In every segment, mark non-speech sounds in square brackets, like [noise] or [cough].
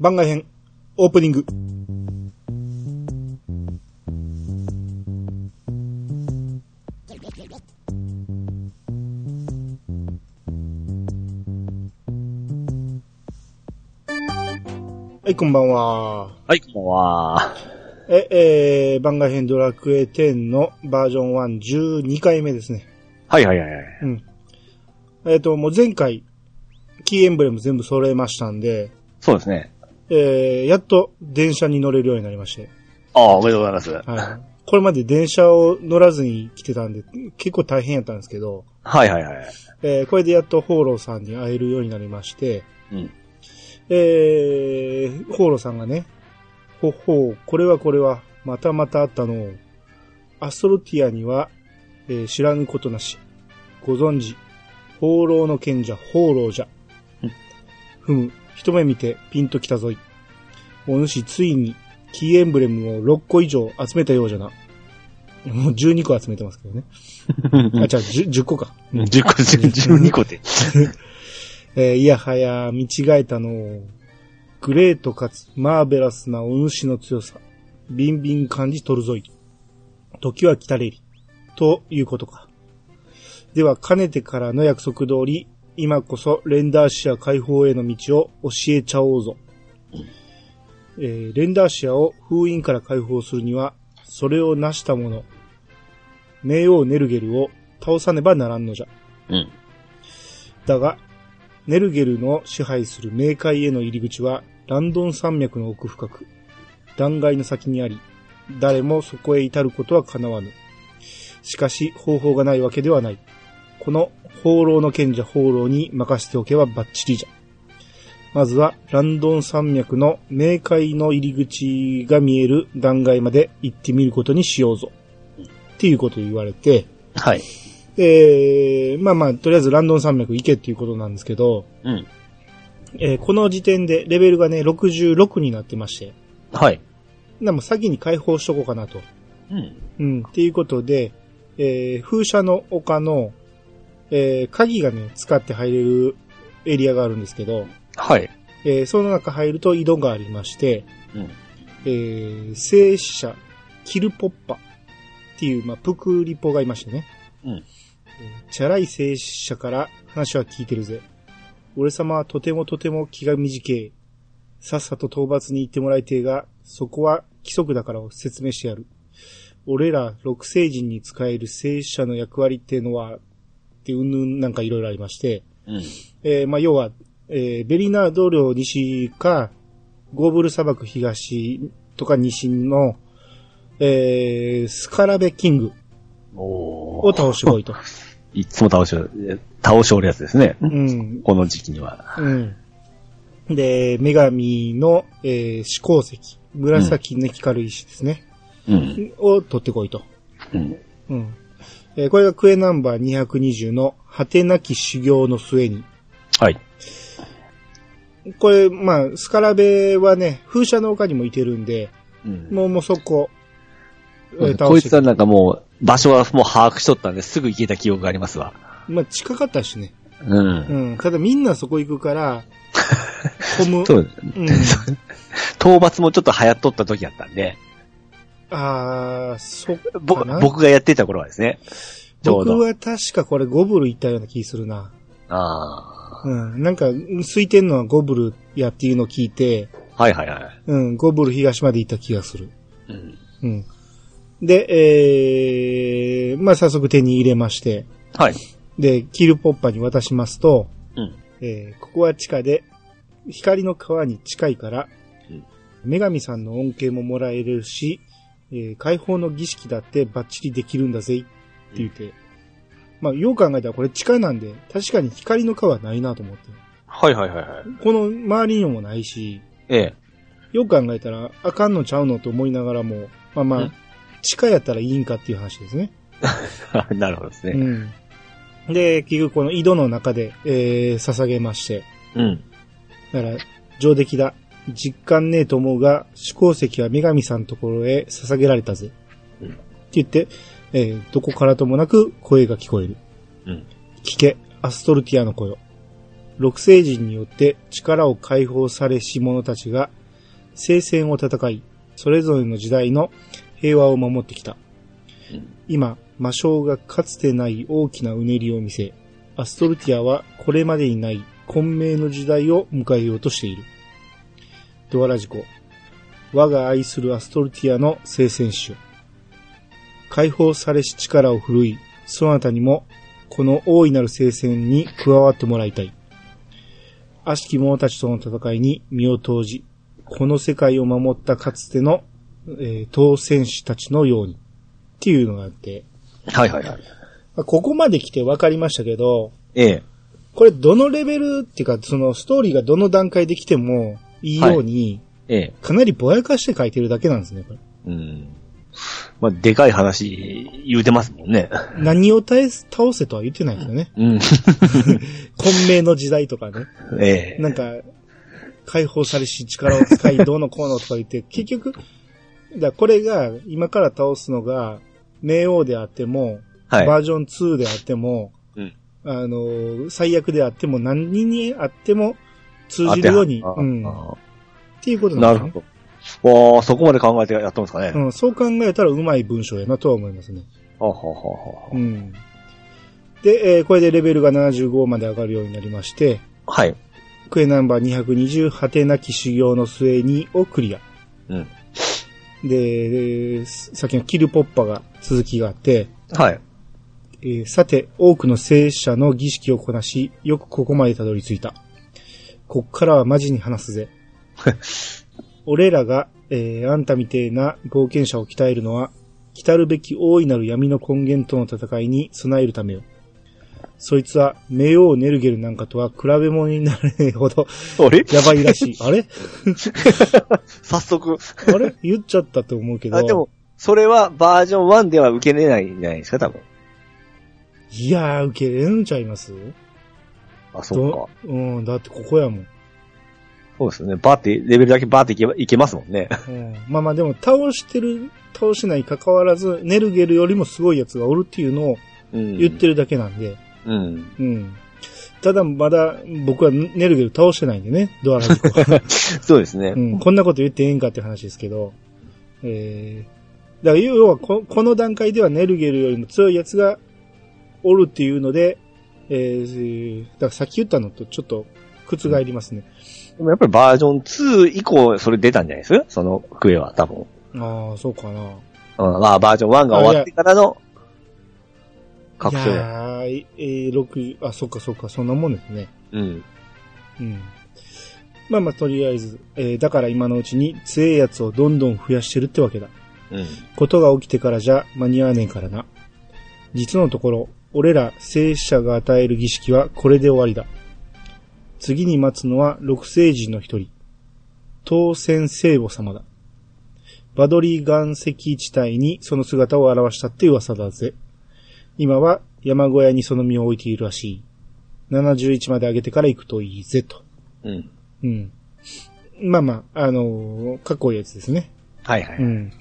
番外編、オープニング。はい、こんばんは。はい、こんばんは。え、えー、番外編ドラクエ10のバージョン1、12回目ですね。はいはいはいはい。うん。えっ、と、もう前回、キーエンブレム全部揃えましたんで、そうですね。えー、やっと電車に乗れるようになりまして。ああ、おめでとうございます。はい。これまで電車を乗らずに来てたんで、結構大変やったんですけど、はいはいはい。えー、これでやっとホーローさんに会えるようになりまして、うん。えー、ホーローさんがね、ほっほう、これはこれは、またまたあったのを、アストロティアには、えー知らぬことなし。ご存知、放浪の賢者、放浪じゃうん。ふむ、一目見てピンときたぞい。お主ついに、キーエンブレムを6個以上集めたようじゃな。もう12個集めてますけどね。[laughs] あ、じゃあ 10, 10個か。10個、12個で。[laughs] えーいやはや、見違えたのを、グレートかつマーベラスなお主の強さ、ビンビン感じ取るぞい。時は来たれり。ということか。では、かねてからの約束通り、今こそレンダーシア解放への道を教えちゃおうぞ。えーレンダーシアを封印から解放するには、それを成した者、冥王ネルゲルを倒さねばならんのじゃ。うん。だが、ネルゲルの支配する冥界への入り口は、ランドン山脈の奥深く、断崖の先にあり、誰もそこへ至ることは叶わぬ。しかし、方法がないわけではない。この、放浪の賢者放浪に任せておけばバッチリじゃ。まずは、ランドン山脈の冥界の入り口が見える断崖まで行ってみることにしようぞ。っていうことを言われて、はい。えー、まあまあ、とりあえずランドン山脈行けっていうことなんですけど、うん。えーこの時点でレベルがね、66になってまして、はい。でも先に解放しとこうかなと。うん。うん、っていうことで、えー風車の丘の、えー鍵がね、使って入れるエリアがあるんですけど、はい。えーその中入ると井戸がありまして、うん。えー聖死者、キルポッパっていう、まあ、プクリポがいましてね。うんえーチャラい聖死者から話は聞いてるぜ。俺様はとてもとても気が短い。さっさと討伐に行ってもらいてえが、そこは規則だからを説明してやる。俺ら六星人に使える聖死者の役割っていうのは、ってうんぬんなんかいろいろありまして、うん。えーまあ、要は、えーベリナード領西か、ゴーブル砂漠東とか西の、えースカラベキングおを倒してこいと。[laughs] いつも倒し、倒しおるやつですね。うん。この時期には。うん。で、女神の、えー、四鉱石、紫の光る石ですね。うん。を取ってこいと。うん。うん。えーこれがクエナンバー220の果てなき修行の末に。はい。これ、まあ、スカラベはね、風車の丘にもいてるんで、うん。もう、もうそこ、えーこいつはなんかもう、場所はもう把握しとったんで、すぐ行けた記憶がありますわ。まあ、近かったしね。うん。うん。ただみんなそこ行くから、[laughs] 混む。そう。うん。[laughs] 討伐もちょっと流行っとった時やったんで、あー、そっぼかな。僕がやってた頃はですね。僕は確かこれゴブル行ったような気するな。あうん。なんか、空いてんのはゴブルやっていうのを聞いて、あ。はいはいはい。うん、ゴブル東まで行った気がする。うん。うん。で、えー、まあ早速手に入れまして、はい。で、キルポッパに渡しますと、うん。えーここは地下で、光の川に近いから、うん女神さんの恩恵ももらえるし、えー解放の儀式だってバッチリできるんだぜって言って、まあ、よう考えたらこれ地下なんで、確かに光の川ないなと思って。はいはいはいはい。この周りにもないし、ええ。よく考えたらあかんのちゃうのと思いながらも、まあまあうん、地下やったらいいんかっていう話ですね。[laughs] なるほどですうね。ん。で、結局この井戸の中で、えー、捧げまして、うん。だから、上出来だ。実感ねえと思うが、四鉱石は女神さんのところへ捧げられたぜ。うんって言って、えーどこからともなく声が聞こえる。うん。聞け、アストルティアの声を。六星人によって力を解放されし者たちが、聖戦を戦い、それぞれの時代の平和を守ってきた。今、魔性がかつてない大きなうねりを見せ、アストルティアはこれまでにない混迷の時代を迎えようとしている。ドアラジコ。我が愛するアストルティアの聖戦士よ。解放されし力を振るい、そなたにも、この大いなる聖戦に加わってもらいたい。悪しき者たちとの戦いに身を投じ、この世界を守ったかつての、えー当選士たちのように。っていうのがあって、はいはいはい。まあここまで来て分かりましたけど、ええ。これどのレベルっていうか、そのストーリーがどの段階で来てもいいように、ええ。かなりぼやかして書いてるだけなんですね、これ。うん。まあ、でかい話言うてますもんね。何を倒せ倒せとは言ってないんですよね。うん。[laughs] 混迷の時代とかね。ええ。なんか、解放されし力を使い、どうのこうのとか言って、結局、だこれが、今から倒すのが、冥王であっても、はい。バージョン2であっても、うんあの、最悪であっても、何にあっても、通じるように、あうん、っあていうことなるなんですね。ほど。わあ、そこまで考えてやってますかね。うん、そう考えたらうまい文章やなとは思いますね。ははははうん。で、えーこれでレベルが75まで上がるようになりまして、はい。クエナンバー220果てなき修行の末にをクリア。うん。で、さっきのキルポッパが続きがあって、はい。えーさて、多くの聖者の儀式をこなし、よくここまでたどり着いた。こっからはマジに話すぜ。[laughs] 俺らが、えーあんたみてえな冒険者を鍛えるのは、来るべき大いなる闇の根源との戦いに備えるためよ。そいつは、冥王ネルゲルなんかとは比べ物にならねえほど、あれ？やばいらしい。[laughs] あれ？[laughs] 早速。あれ？言っちゃったと思うけど。あ、でも、それはバージョン1では受けれないんじゃないですか、多分。いやー、受けれるんちゃいます？あ、そうかど。うん、だってここやもん。そうですね。バーって、レベルだけバーっていけばいけますもんね。うん、まあまあでも倒してる、倒してない関わらず、ネルゲルよりもすごいやつがおるっていうのをうん。言ってるだけなんで、うん。うん。ただまだ僕はネルゲル倒してないんでね、ドアラジコは。[laughs] そうですねう。ん、こんなこと言ってええんかって話ですけど、えー、だから要はここの段階ではネルゲルよりも強いやつがおるっていうので、えー、だからさっき言ったのとちょっと覆りますね。でもやっぱりバージョン2以降、それ出たんじゃないです？そのクエは、多分。ああ、そうかな。うん、まあ、バージョン1が終わってからの、確い証。やー、えー、6、あ、そっかそっか、そんなもんですね。うん。うん。まあまあ、とりあえず、えーだから今のうちに強いやつをどんどん増やしてるってわけだ。うん。ことが起きてからじゃ間に合わねえからな。実のところ、俺ら聖者が与える儀式はこれで終わりだ。次に待つのは六聖人の一人。当選聖母様だ。バドリー岩石地帯にその姿を現したって噂だぜ。今は山小屋にその身を置いているらしい。71まで上げてから行くといいぜ、と。うん。うん。まあまあ、あのーかっこいいやつですね。はいはい。うん。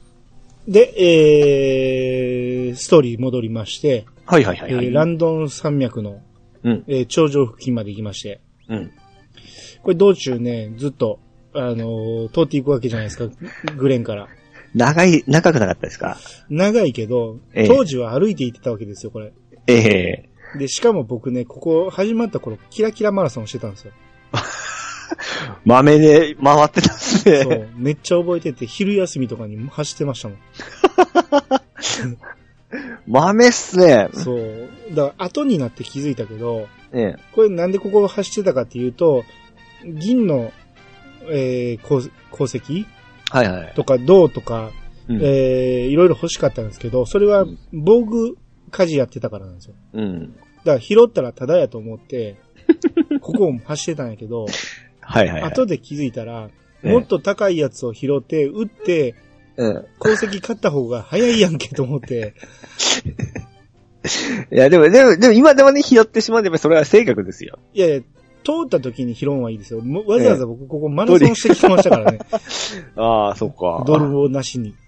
で、えー、ストーリー戻りまして、はいはいはい、はい。えーランドン山脈の、うん。えー頂上付近まで行きまして、うん。これ道中ね、ずっと、あのー通っていくわけじゃないですか、グレンから。長い、長くなかったですか？長いけど、ええ当時は歩いて行ってたわけですよ、これ。ええで、しかも僕ね、ここ始まった頃、キラキラマラソンしてたんですよ。[laughs] 豆で回ってたっすそね。う、めっちゃ覚えてて、昼休みとかにも走ってましたもん。[laughs] 豆っすね。そう。だから、後になって気づいたけど、ええこれなんでここを走ってたかっていうと、銀の、えー、鉱鉱石？はいはい。とか銅とか、うん。えー、いろいろ欲しかったんですけど、それは防具家事やってたからなんですよ。うん。だから拾ったらタダやと思って、[laughs] ここを走ってたんやけど、はいはい、はい。後で気づいたら、ええもっと高いやつを拾って、撃って、うん。鉱石買った方が早いやんけと思って、[laughs] [laughs] いや、でも、でも、でも今でもね、拾ってしまうでもそれは性格ですよ。いやいや、通った時に拾うんはいいですよ。もわざわざ僕ここマラソンしてきてましたからね。[laughs] ああ、そっか。ドルをなしに。[laughs]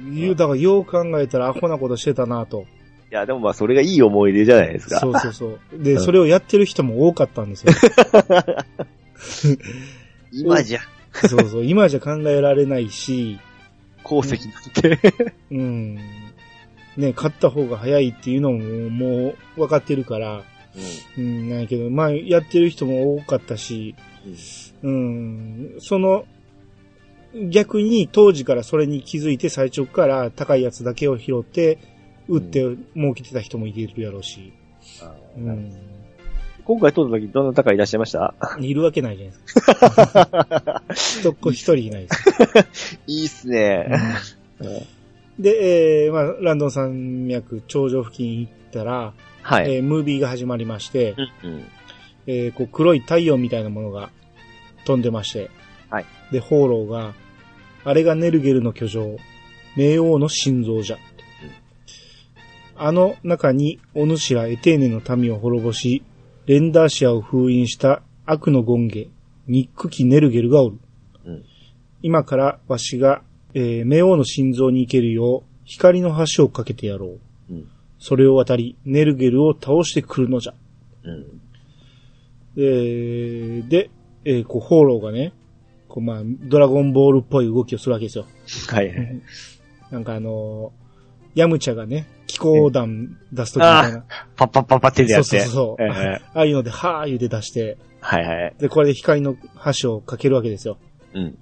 うん。いう、だからよう考えたらアホなことしてたなと。や、でもまあ、それがいい思い出じゃないですか。そうそうそう。で、うんそれをやってる人も多かったんですよ。今じゃ、そうそう。今じゃ考えられないし、功績なんて。うん。ね、買った方が早いっていうのももう分かってるから、うん、なんやけど、まあ、やってる人も多かったし、うん、その、逆に当時からそれに気づいて最初から高いやつだけを拾って、売って儲けてた人もいるやろうし、ううん。ん、今回撮った時どなたかいらっしゃいました？いるわけないじゃないですか。[laughs] 一っ子一人いないです。いいっすね。で、えー、まあ、ランドン山脈頂上付近行ったら、はい。えームービーが始まりまして、うんうんえーこう黒い太陽みたいなものが飛んでまして、はい。で、ホーローが、あれがネルゲルの居城、冥王の心臓じゃ。あの中に、お主らエテーネの民を滅ぼし、レンダーシアを封印した悪の権下、ニックキネルゲルがおる。うん今からわしが、えー冥王の心臓に行けるよう、光の橋を架けてやろう。うんそれを渡り、ネルゲルを倒してくるのじゃ。うんえーで、えーこう、ホーローがね、こう、まあ、ドラゴンボールっぽい動きをするわけですよ。はいはい。[laughs] なんかあのーヤムチャがね、気候弾出すときみたいな。パッパッパッパってやって。そうそうそうええああいうので、はー言うて出して、はいはい。で、これで光の橋を架けるわけですよ。うん。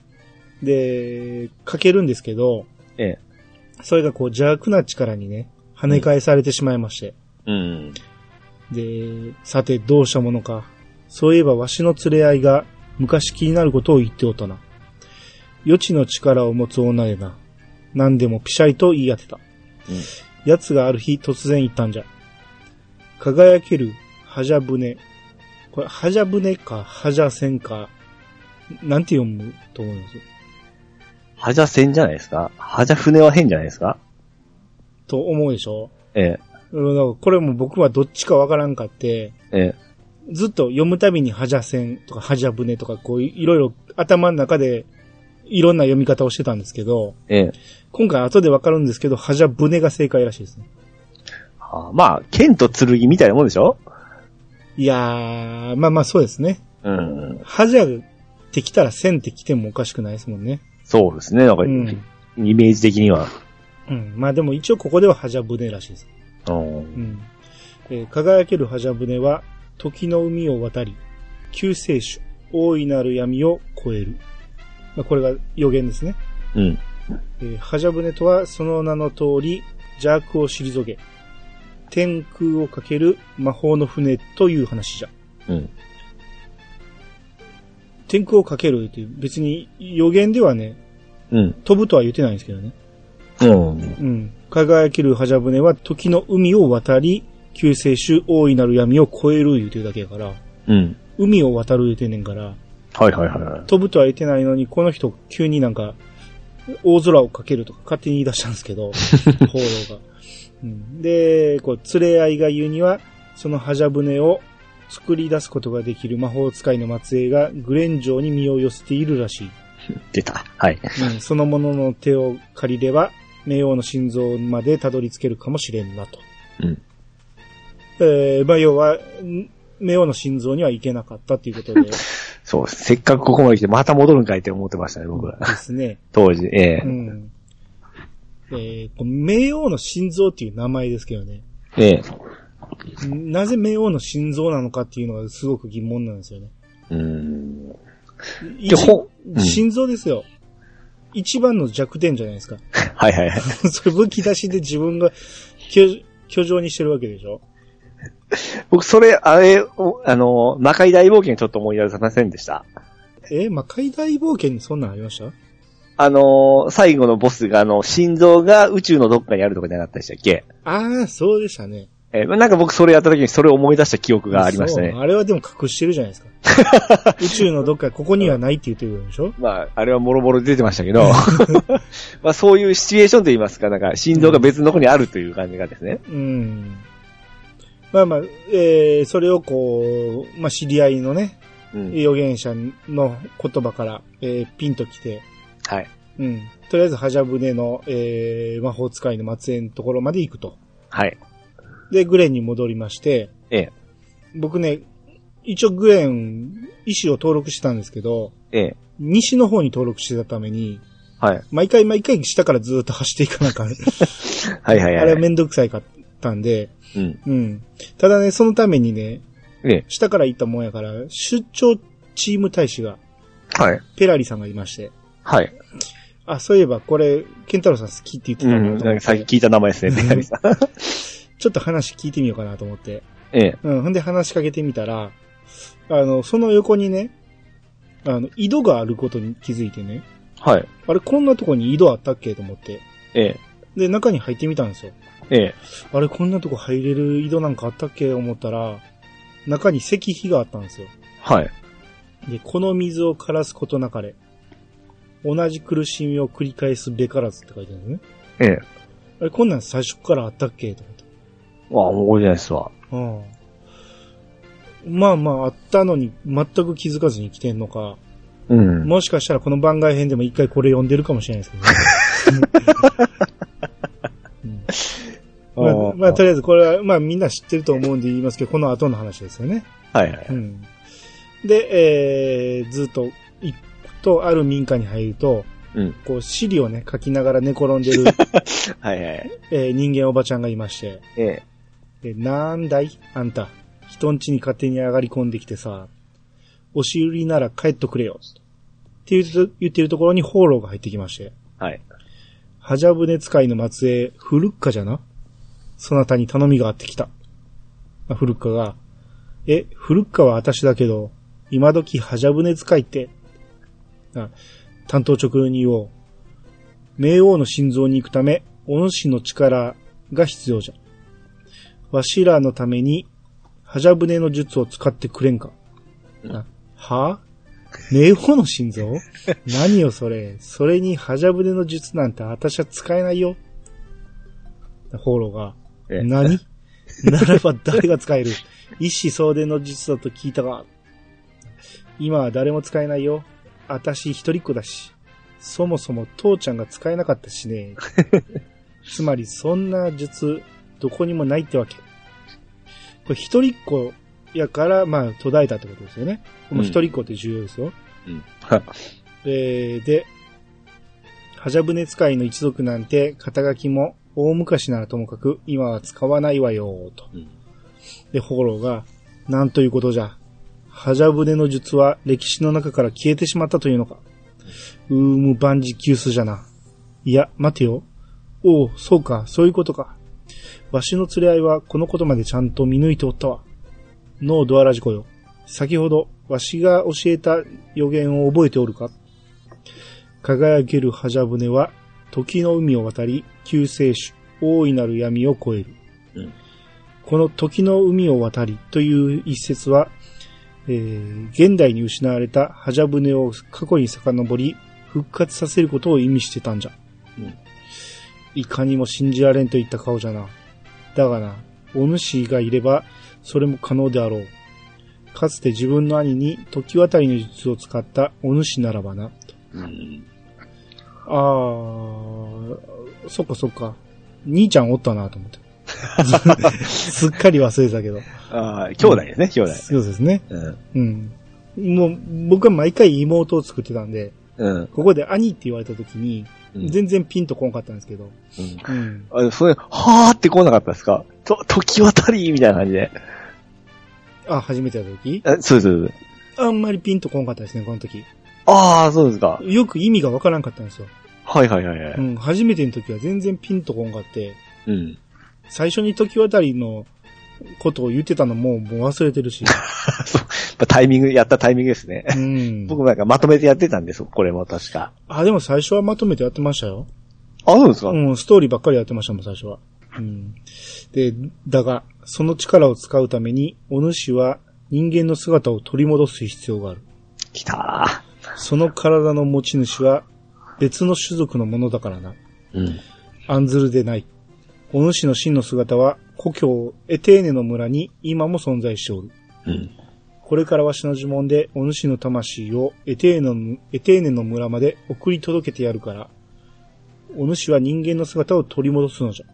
で、架けるんですけど、ええ。それがこう邪悪な力にね、跳ね返されてしまいまして。うん。で、さてどうしたものか。そういえばわしの連れ合いが昔気になることを言っておったな。余地の力を持つ女でな。何でもピシャイと言い当てた。うん奴がある日突然言ったんじゃ。輝けるハジャ船。これ、ハジャ船か、ハジャ船か、なんて読むと思います？ハジャ船じゃないですか？ハジャ船は変じゃないですか？と思うでしょ？ええ。これも僕はどっちかわからんかって、ええ。ずっと読むたびにハジャ船とかハジャ船とかこういいろいろ頭の中でいろんな読み方をしてたんですけど、ええ。今回後でわかるんですけど、ハジャ船が正解らしいですね。あまあ、剣と剣みたいなもんでしょ？いやー、まあまあそうですね。うん。ハジャってきたら線ってきてもおかしくないですもんね。そうですね。なんか、うん。イメージ的には。うん。まあでも一応ここではハジャ船らしいです。うんうん。えー輝けるハジャ船は、時の海を渡り、救世主、大いなる闇を超える。まあ、これが予言ですね。うん。えー、ハジャ船とはその名の通り邪悪を退け、天空をかける魔法の船という話じゃ。うん。天空をかけるっていう別に予言ではね、うん。飛ぶとは言ってないんですけどね。うん。うん。輝けるハジャ船は時の海を渡り、救世主大いなる闇を超える言うてるだけやから、うん。海を渡る言うてんねんから、はいはいはい。飛ぶとは言ってないのに、この人急になんか、大空をかけるとか勝手に言い出したんですけど、[laughs] 放浪が。うん、で、こう、連れ合いが言うには、そのハジャ船を作り出すことができる魔法使いの末裔がグレン城に身を寄せているらしい。出た。はい。うん、その者の手を借りれば、冥王の心臓までたどり着けるかもしれんなと。うん。えー、まあ、要は、ん冥王の心臓には行けなかったっていうことでで [laughs] そう。せっかくここまで来てまた戻るんかいって思ってましたね、僕は。すね。[laughs] 当時。ええうん。えー、冥王の心臓っていう名前ですけどね。ええなぜ冥王の心臓なのかっていうのがすごく疑問なんですよね。うん。うん心臓ですよ。一番の弱点じゃないですか。[laughs] はいはいはい。[laughs] それ武器出しで自分が居居城にしてるわけでしょ？僕、それ、あれ、おあの、魔界大冒険ちょっと思い出せませんでした？え魔界大冒険にそんなんありました？あの、最後のボスが、あの、心臓が宇宙のどっかにあるとかじゃなかったでしたっけ？ああ、そうでしたね。えーなんか僕それやった時にそれを思い出した記憶がありましたね。あれはでも隠してるじゃないですか。[laughs] 宇宙のどっかここにはないって言ってるでしょ？まあ、あれはもろもろ出てましたけど、[laughs] まあそういうシチュエーションといいますか、なんか心臓が別のとこにあるという感じがですね。うん。まあまあ、えー、それをこう、まあ知り合いのね、うん。預言者の言葉から、えー、ピンときて、はい。うん。とりあえず、ハジャブネの、えー、魔法使いの末裔のところまで行くと。はい。で、グレンに戻りまして、ええ。僕ね、一応グレン、意思を登録してたんですけど、ええ。西の方に登録してたために、はい。毎回毎回下からずっと走っていかなあかん。[laughs] はいはいはい。あれはめんどくさいかったんで、うん。うん。ただね、そのためにね、ええ。下から行ったもんやから、出張チーム大使が、はい。ペラリさんがいまして、はい。あ、そういえばこれ、ケンタロウさん好きって言ってたうん。なんかさっき聞いた名前ですね、ペアリさん。ちょっと話聞いてみようかなと思って、ええ。うん、ほんで話しかけてみたら、あの、その横にね、あの、井戸があることに気づいてね、はい。あれ、こんなとこに井戸あったっけと思って、ええ。で、中に入ってみたんですよ。ええ。あれ、こんなとこ入れる井戸なんかあったっけ思ったら、中に石碑があったんですよ。はい。で、この水を枯らすことなかれ。同じ苦しみを繰り返すべからずって書いてあるんですね。ええ。あれ、こんなん最初からあったっけと思って。わあ、もう覚えてないですわ。うん。まあまあ、あったのに全く気づかずに来てんのか、うん。もしかしたらこの番外編でも一回これ読んでるかもしれないですけどね。うん [laughs] まあ、まあ、とりあえずこれは、まあみんな知ってると思うんで言いますけど、この後の話ですよね。はいはい。うん。で、えー、ずっと行くと、ある民家に入ると、うん。こう、尻をね、書きながら寝転んでる、[laughs] はいはい。えー人間おばちゃんがいまして、ええ。でなんだい？あんた。人ん家に勝手に上がり込んできてさ、押し売りなら帰っとくれよ。って言ってるところに放浪が入ってきまして、はい。ハジャブネ使いの末裔、フルッカじゃな？そなたに頼みがあってきた。まあフルッカが、え、フルッカは私だけど、今時ハジャブネ使いって、あ担当直入に言おう。冥王の心臓に行くため、お主の力が必要じゃ。わしらのために、ハジャブネの術を使ってくれんか。あは？冥王の心臓？何よそれ。それにハジャブネの術なんて私は使えないよ。ホーローが、ええ何？ならば誰が使える？一子相伝の術だと聞いたが、今は誰も使えないよ。私一人っ子だし。そもそも父ちゃんが使えなかったしね。[laughs] つまりそんな術、どこにもないってわけ。これ一人っ子やから、まあ途絶えたってことですよね。この一人っ子って重要ですよ。うん。はえーで、ハジャブネ使いの一族なんて肩書きも大昔ならともかく今は使わないわよ、と。うんで、ホーローが、なんということじゃ。ハジャブネの術は歴史の中から消えてしまったというのか。うーむ万事休すじゃな。いや、待てよ。おう、そうか、そういうことか。わしの連れ合いはこのことまでちゃんと見抜いておったわ。ノードアラジコよ。先ほど、わしが教えた予言を覚えておるか輝けるハジャブネは、時の海を渡り、救世主、大いなる闇を越える。うんこの時の海を渡りという一節は、えー現代に失われたハジャブネを過去に遡り、復活させることを意味してたんじゃ。うんいかにも信じられんといった顔じゃな。だがな、お主がいれば、それも可能であろう。かつて自分の兄に時渡りの術を使ったお主ならばな。うん。あー、そっかそっか。兄ちゃんおったなと思って。[laughs] すっかり忘れてたけど。ああ、兄弟ですね、兄弟。そうですね。うん。うん。もう、僕は毎回妹を作ってたんで、うん。ここで兄って言われた時に、うん全然ピンとこんかったんですけど。うんうん。あそれ、はーって来なかったですか？と、時渡りみたいな感じで。あ、初めてやった時？あそうですそうです。あんまりピンとこんかったですね、この時。ああ、そうですか。よく意味がわからんかったんですよ。はいはいはいはい。うん。初めての時は全然ピンとこんかって、うん。最初に時渡りのことを言ってたのももう忘れてるし。[laughs] そう。まあタイミング、やったタイミングですね。うん。僕もなんかまとめてやってたんです、これも確か。あ、でも最初はまとめてやってましたよ。あ、そうですか、うん、ストーリーばっかりやってましたもん、最初は。うん。で、だが、その力を使うために、お主は人間の姿を取り戻す必要がある。来たその体の持ち主は別の種族のものだからな。ー。うん。案ずるでない。お主の真の姿は故郷エテーネの村に今も存在しておる。うん。これからわしの呪文でお主の魂をエテーネのエテーネの村まで送り届けてやるから、お主は人間の姿を取り戻すのじゃ。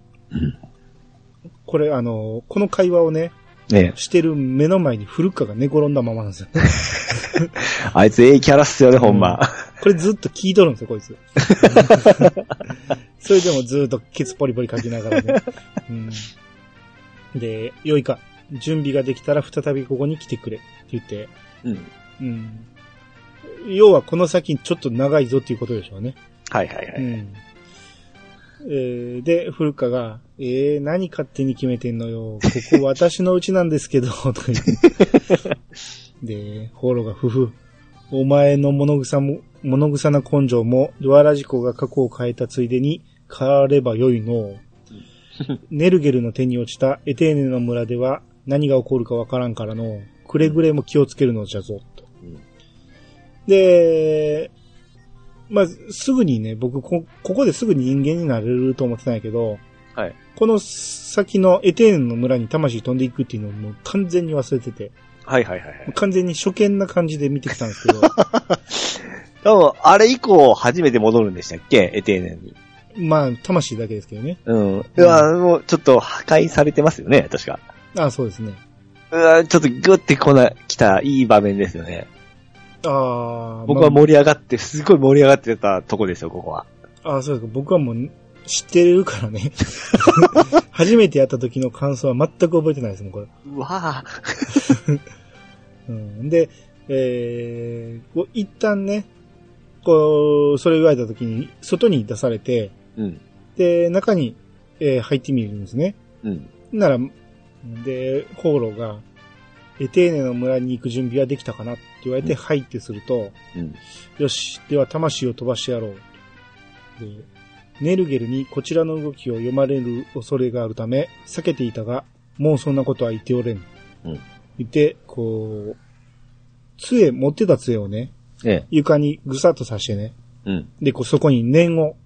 これあの、この会話をね、ねしてる目の前に古川が寝転んだままなんですよ。[laughs] あいつええキャラっすよね、ほんま。これずっと聞いとるんですよ、こいつ。[laughs] それでもずっとケツポリポリ書きながらね。うん、で、よいか。準備ができたら再びここに来てくれ。って言って。うん。うん。要はこの先ちょっと長いぞっていうことでしょうね。はいはいはい。うん。えーで、古川が、えー、何勝手に決めてんのよ。ここ私の家なんですけど、[laughs] とか言って。で、ホロがふふ。お前の物草も、物草な根性も、ドアラジコが過去を変えたついでに変わればよいの。[laughs] ネルゲルの手に落ちたエテーネの村では何が起こるかわからんからの。くれぐれも気をつけるのじゃぞ、と。うんで、まあ、すぐにね、僕こ、ここですぐに人間になれると思ってたんやけど、はい。この先のエテーヌの村に魂飛んでいくっていうのをもう完全に忘れてて、はいはいはいはい。完全に初見な感じで見てきたんですけど、[laughs] 多分、あれ以降初めて戻るんでしたっけ？エテーネに。まあ、魂だけですけどね。うん。うわ、もうちょっと破壊されてますよね、確か。あそうですね。うわ、ちょっとグッてこな、来たいい場面ですよね。ああ、僕は盛り上がって、すごい盛り上がってたとこですよ、ここは。ああ、そうですか。僕はもう知ってるからね。初めてやった時の感想は全く覚えてないですもん、これ。うわうん、で、えー、こう一旦ね、こう、それ言われた時に、外に出されて、うん。で、中に、えー入ってみるんですね。うん。なら、で、ホーローが、エテーネの村に行く準備はできたかなって言われて、うんはいってすると、うん。よし、では魂を飛ばしてやろう。で、ネルゲルにこちらの動きを読まれる恐れがあるため、避けていたが、もうそんなことは言っておれん。うん言って、こう、杖、持ってた杖をね、ええ。床にぐさっと刺してね、うん。で、こうそこに念を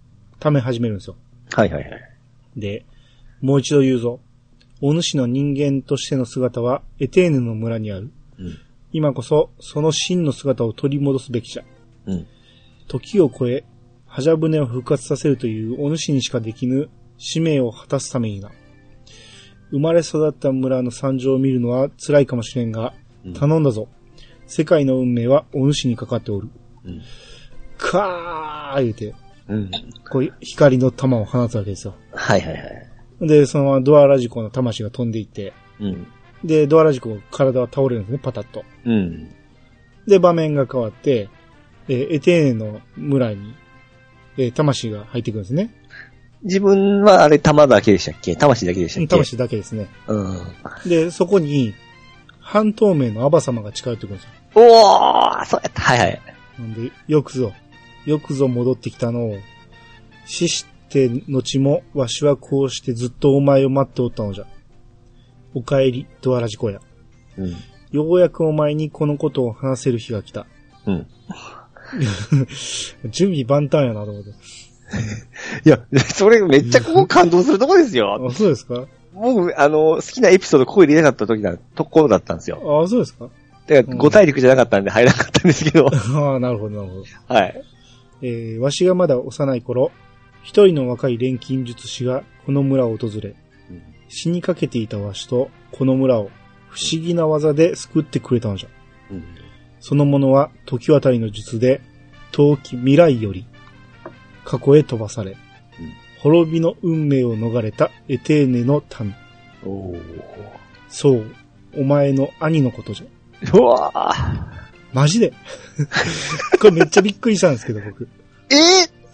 溜め始めるんですよ。はいはいはい。で、もう一度言うぞ。お主の人間としての姿はエテーヌの村にある。うん。今こそその真の姿を取り戻すべきじゃ。うん。時を超え、ハジャブネを復活させるというお主にしかできぬ使命を果たすためにな。生まれ育った村の惨状を見るのは辛いかもしれんが、うん頼んだぞ。世界の運命はお主にかかっておる。うん。かー言うて、うん。こう光の玉を放つわけですよ。はいはいはい。で、そのままドアラジコの魂が飛んでいって、うん。で、ドアラジコ、体は倒れるんですね、パタッと。うん。で、場面が変わって、えーエテーネの村に、えー魂が入ってくるんですね。自分はあれ玉だけでしたっけ？魂だけでしたっけ？魂だけですね。うん。で、そこに、半透明のアバ様が近寄ってくるんですよ。おーそうやった。はいはい。なんで、よくぞ、よくぞ戻ってきたのを、死して後も、わしはこうしてずっとお前を待っておったのじゃ。お帰り、ドアラジコや。うん。ようやくお前にこのことを話せる日が来た。うん。[laughs] 準備万端やなと思って。[laughs] いや、それめっちゃここ感動するとこですよ。あ、そうですか？僕、あの、好きなエピソードここ入れなかった時な、ところだったんですよ。あ、そうですか？だから、五大陸じゃなかったんで入らなかったんですけど。[laughs] ああ、なるほど、なるほど。はい。えー、わしがまだ幼い頃、一人の若い錬金術師がこの村を訪れ、死にかけていたわしとこの村を不思議な技で救ってくれたのじゃ。うん。その者は時渡りの術で、遠き未来より過去へ飛ばされ、滅びの運命を逃れたエテーネの民。そう、お前の兄のことじゃ。うわーマジで？[laughs] これめっちゃびっくりしたんですけど、僕。えー、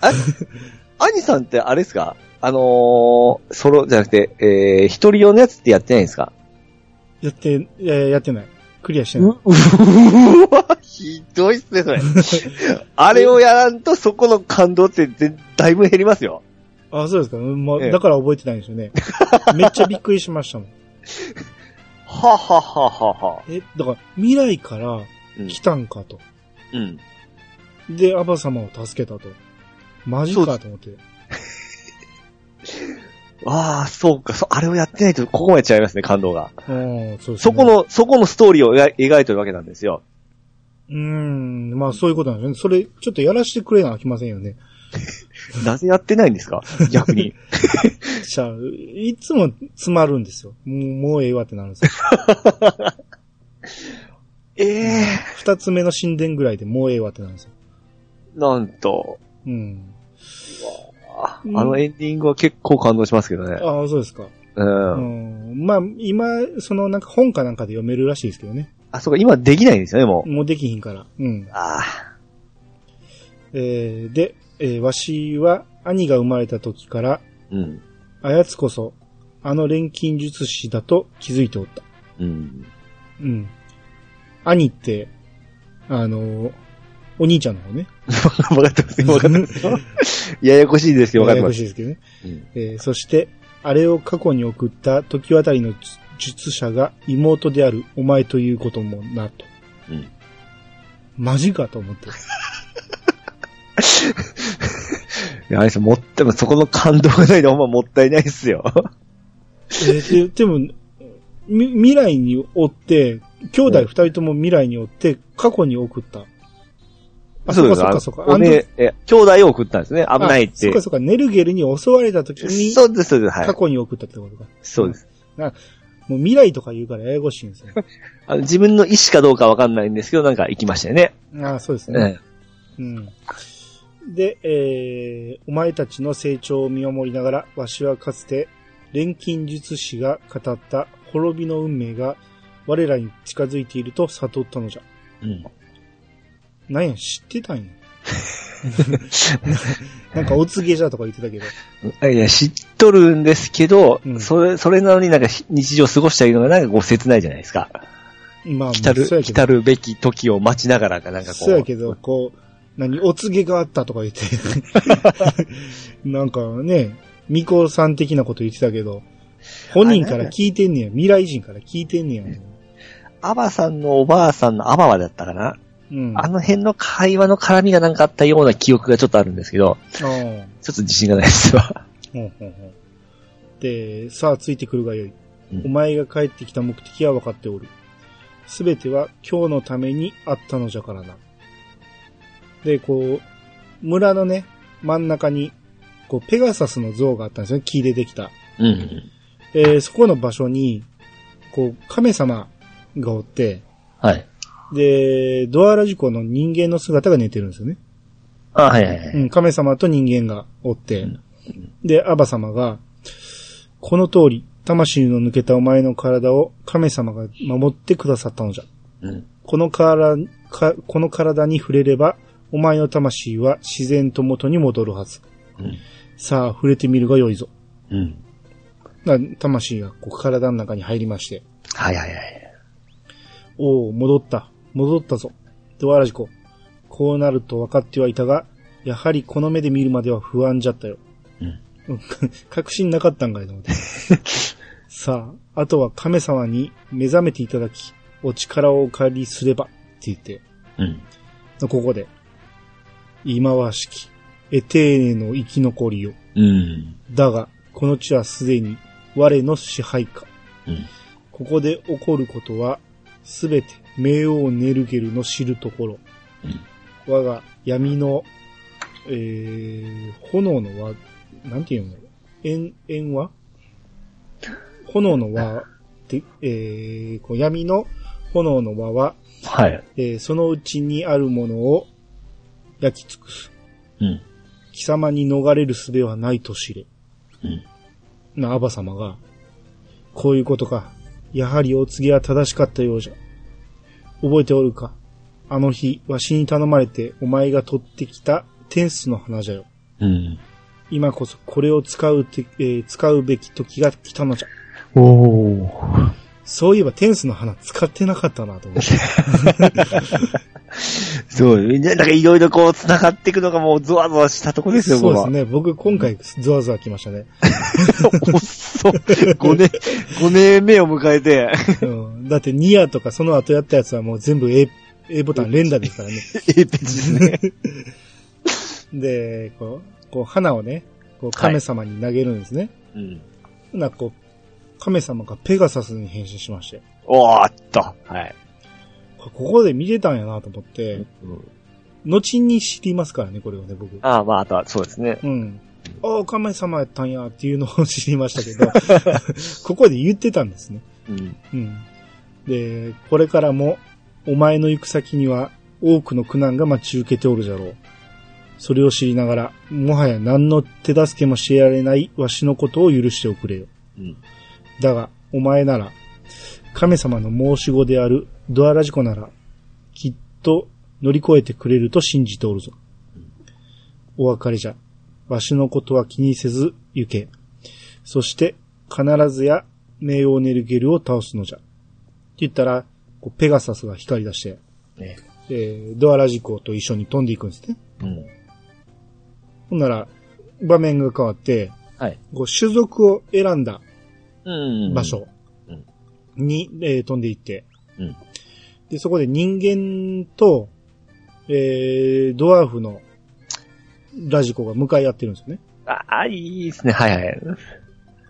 あ、[laughs] 兄さんってあれですか？あのー、ソロじゃなくて、えー、一人用のやつってやってないんですか？やって、いややってない。クリアしてない。う、うわ、ひどいっすね、それ。[laughs] あれをやらんと、そこの感動ってぜだいぶ減りますよ。あ、そうですか。うんまあええだから覚えてないんですよね。めっちゃびっくりしましたもん。ははははは。え、だから未来からうん来たんかと。うん。で、アバ様を助けたと。マジかと思って。ああ、そうか、そ、あれをやってないと、ここまで違いますね、感動が。うん、そうね。そこ。の、そこのストーリーを描い描いてるわけなんですよ。うーん、まあそういうことなんですね。それ、ちょっとやらしてくれなあきませんよね。[laughs] なぜやってないんですか？逆に。[laughs] じゃあ、いつも詰まるんですよ。もう、もうええわってなるんですよ。[laughs] ええ二つ目の神殿ぐらいでもうええわってなるんですよ。なんと、うん。ああのエンディングは結構感動しますけどね。ああ、そうですか。う。うんん。まあ、今、そのなんか本かなんかで読めるらしいですけどね。あ、そうか、今できないんですよね、もう。もうできひんから。うん。ああ。えーで、えーわしは兄が生まれた時から、うん。あやつこそ、あの錬金術師だと気づいておった。うん。うん。兄って、あのーお兄ちゃんの方ね。[laughs] 分かってますよ、分かってますよ。ややこしいですけど、分かってます。ややこしいですけどね。うんえーそして、あれを過去に送った時渡りの術者が妹であるお前ということもなと。うんマジかと思って。[laughs] いや、あれですよもってもそこの感動がないとほんまもったいないですよ。えーででも、み未来に追って、兄弟二人とも未来に追って過去に送った。あ、そっかそっかそっか。おね、え、兄弟を送ったんですね。危ないってあそっ。かそっか、ネルゲルに襲われた時にそうです、そうです、はい過。去に送ったってことか。そうです。もう未来とか言うからややこしいんですよ。[laughs] あの自分の意思かどうかわかんないんですけど、なんか行きましたよね。ああ、そうですえね。えうん。で、えー、お前たちの成長を見守りながら、わしはかつて、錬金術師が語った滅びの運命が我らに近づいていると悟ったのじゃ。うん。なんや、知ってたんや。[laughs] なんかお告げじゃとか言ってたけど。いや、知っとるんですけど、うんそれ、それなのになんか日常過ごしたいのがなんかこう切ないじゃないですか。まあ、来たるそう、やけど来たるべき時を待ちながらかなんかこう。そうやけど、こう、何、お告げがあったとか言って。[laughs] なんかね、巫女さん的なこと言ってたけど、本人から聞いてんねや。未来人から聞いてんねや。アバさんのおばあさんのアバワだったかな、うん。あの辺の会話の絡みがなんかあったような記憶がちょっとあるんですけど、ちょっと自信がないですわ。ほうほうほうで、さあついてくるがよい。うんお前が帰ってきた目的は分かっておる。すべては今日のためにあったのじゃからな。で、こう、村のね、真ん中に、こう、ペガサスの像があったんですよ。木でできた。うん。えーそこの場所に、こう、亀様がおって、はい。で、ドアラジコの人間の姿が寝てるんですよね。あ、はいはいはい。うん、亀様と人間がおって、うんで、アバ様が、この通り、魂の抜けたお前の体を亀様が守ってくださったのじゃ。うん。この体、かこの体に触れれば、お前の魂は自然と元に戻るはず。うん。さあ、触れてみるがよいぞ。うん。な魂がこう体の中に入りまして、はいはいはい。おお、戻った。戻ったぞ。ドアラジコ。こうなると分かってはいたが、やはりこの目で見るまでは不安じゃったよ。うん。[laughs] 確信なかったんかいと思って。[laughs] さあ、あとは亀様に目覚めていただき、お力をお借りすれば、って言って、うん。ここで、今はしき、エテーネの生き残りよ。うん。だが、この地はすでに我の支配下。うん。ここで起こることは、すべて冥王ネルゲルの知るところ。我が闇の、えー、炎の輪、なんていうの？円、円輪？炎の輪で、えー、こう闇の炎の輪は、はい。えーそのうちにあるものを焼き尽くす。うん。貴様に逃れる術はないと知れ。うん。な、アバ様が、こういうことか。やはりお告げは正しかったようじゃ。覚えておるかあの日、わしに頼まれてお前が取ってきた天使の花じゃよ。うん。今こそこれを使うて、えー使うべき時が来たのじゃ。おー。そういえば天使の花使ってなかったなと思って。[laughs] そう。なんかいろいろこう繋がっていくのがもうゾワゾワしたとこですよ、そうですね。僕今回ゾワゾワ来ましたね。[laughs] おっそ。5年、5年目を迎えて、うん、だってニアとかその後やったやつはもう全部 A, A ボタン連打ですからね。[laughs] A ページですね。で、こう、こう花をね、こう亀様に投げるんですね。うん。ほな、こう、亀様がペガサスに変身しまして。おーっと。はい。ここで見てたんやなと思って、後に知りますからね、これをね、僕。ああ、まあ、あとは、そうですね。うん。ああ、亀様やったんやっていうのを知りましたけど、[laughs] ここで言ってたんですね。うん。うん。で、これからも、お前の行く先には多くの苦難が待ち受けておるじゃろう。それを知りながら、もはや何の手助けもしてやれないわしのことを許しておくれよ。うん。だが、お前なら、神様の申し子であるドアラジコなら、きっと乗り越えてくれると信じておるぞ。お別れじゃ。わしのことは気にせず行け。そして、必ずやメオネルゲルを倒すのじゃ。って言ったら、こうペガサスが光り出して、ね。えードアラジコと一緒に飛んでいくんですね。うん。ほんなら、場面が変わって、はい。こう種族を選んだうん。場。所に、えー飛んでいって、うんで、そこで人間と、えー、ドワーフのラジコが向かい合ってるんですよね。ああ、いいですね。はいはい。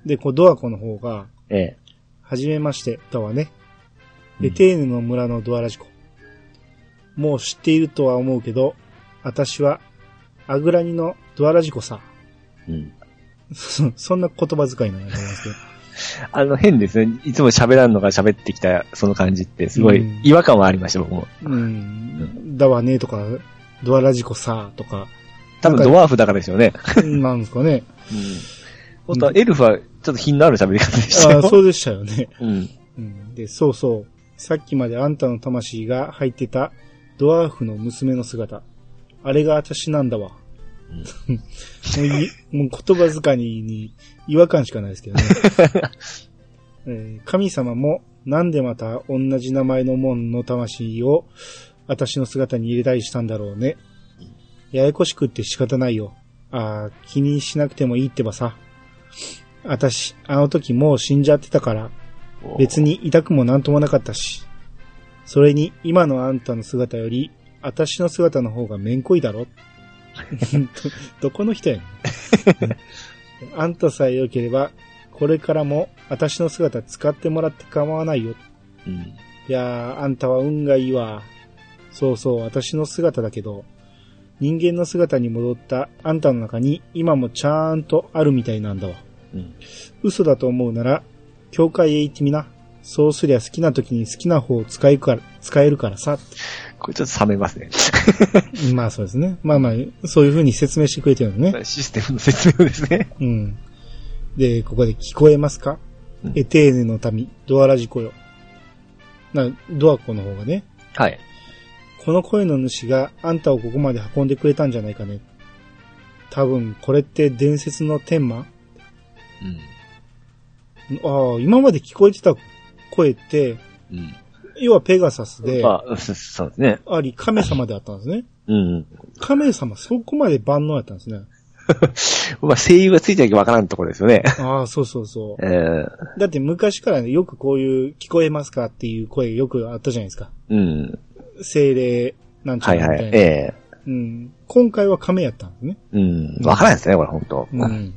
で、こうドワコの方が、ええ。はじめまして、だわね。で、うんテーヌの村のドアラジコ。もう知っているとは思うけど、私は、アグラニのドアラジコさ。うん。[laughs] そそんな言葉遣いなんだと思いますけど。あの、変ですね。いつも喋らんのが喋ってきた、その感じって、すごいうん違和感はありました、僕も。うん。だわねとか、ドアラジコさとか、多分ドワーフだからですよね。なんですかね。うん。本当はエルフはちょっと品のある喋り方でしたよ。ああ、そうでしたよね。うん。うん、で、そうそう。さっきまであんたの魂が入ってたドワーフの娘の姿。あれが私なんだわ。[laughs] もうい [laughs] もう言葉遣いに違和感しかないですけどね。[laughs] えー神様もなんでまた同じ名前の門の魂を私の姿に入れたりしたんだろうね。ややこしくって仕方ないよ。ああ、気にしなくてもいいってばさ。私、あの時もう死んじゃってたから、別に痛くもなんともなかったし。それに、今のあんたの姿より、私の姿の方がめんこいだろ [laughs] どどこの人やねん。[laughs] あんたさえ良ければ、これからも私の姿使ってもらって構わないよ。うん。いやー、あんたは運がいいわ。そうそう、私の姿だけど、人間の姿に戻ったあんたの中に今もちゃんとあるみたいなんだわ。うん。嘘だと思うなら、教会へ行ってみな。そうすりゃ好きな時に好きな方を使えるから、使えるからさ。これちょっと冷めますね。[laughs] まあそうですね。まあまあ、そういう風に説明してくれてるのね。システムの説明ですね。うん。で、ここで聞こえますか、うんエテーネの民、ドアラジコよ。な、ドアコの方がね、はい。この声の主があんたをここまで運んでくれたんじゃないかね。多分、これって伝説の天魔うん。ああ、今まで聞こえてた声って、うん。要はペガサスで、まあ、そそうですね。あり、亀様であったんですね。うん。亀様そこまで万能やったんですね。[laughs] まあ、声優がついてなきゃわからんところですよね。ああ、そうそうそ [laughs] ええう。だって昔からね、よくこういう聞こえますかっていう声よくあったじゃないですか。うん。精霊なんちゃはいはい。らみたいな。ええうん。今回は亀やったんですね。うん。わからないですね、これ、本当うん。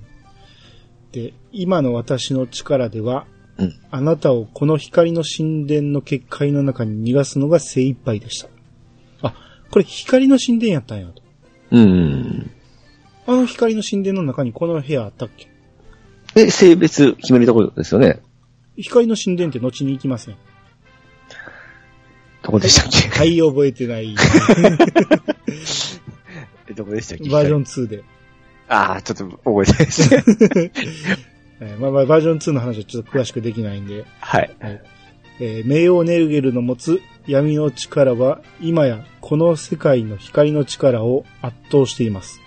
で、今の私の力では、うんあなたをこの光の神殿の結界の中に逃がすのが精一杯でした。あ、これ光の神殿やったんやと。うん。あの光の神殿の中にこの部屋あったっけ？え、性別決めるところですよね。光の神殿って後に行きません。どこでしたっけ？はい、覚えてない。[laughs] えどこでしたっけ？バージョン2で。ああ、ちょっと覚えてないですね。[laughs] えーまあまあ、バージョン2の話はちょっと詳しくできないんで、はい。えー、冥王ネルゲルの持つ闇の力は、今やこの世界の光の力を圧倒しています。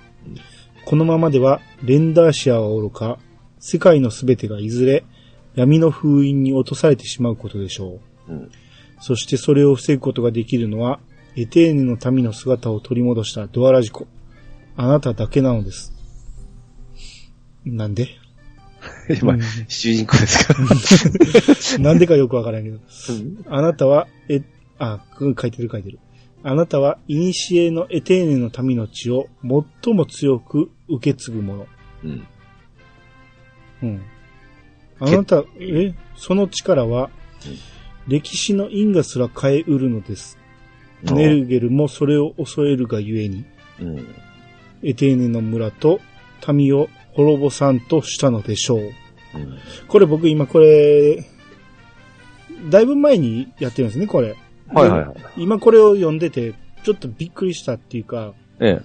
このままでは、レンダーシアは愚か、世界のすべてがいずれ闇の封印に落とされてしまうことでしょう。うんそしてそれを防ぐことができるのは、エテーネの民の姿を取り戻したドアラジコ。あなただけなのです。なんで？今、うん主人公ですか？[laughs] なんでかよくわからんけど。うんあなたは、え、あ、書いてる書いてる。あなたは、古のエテーネの民の血を最も強く受け継ぐ者。うん。うん。あなた、え、その力は、歴史の因果すら変えうるのです。うんネルゲルもそれを恐れるがゆえに、うん。エテーネの村と民を滅ぼさんとしたのでしょう。うん。これ僕今これ、だいぶ前にやってるんですね、これ。はいはいはい。今これを読んでて、ちょっとびっくりしたっていうか、ええ。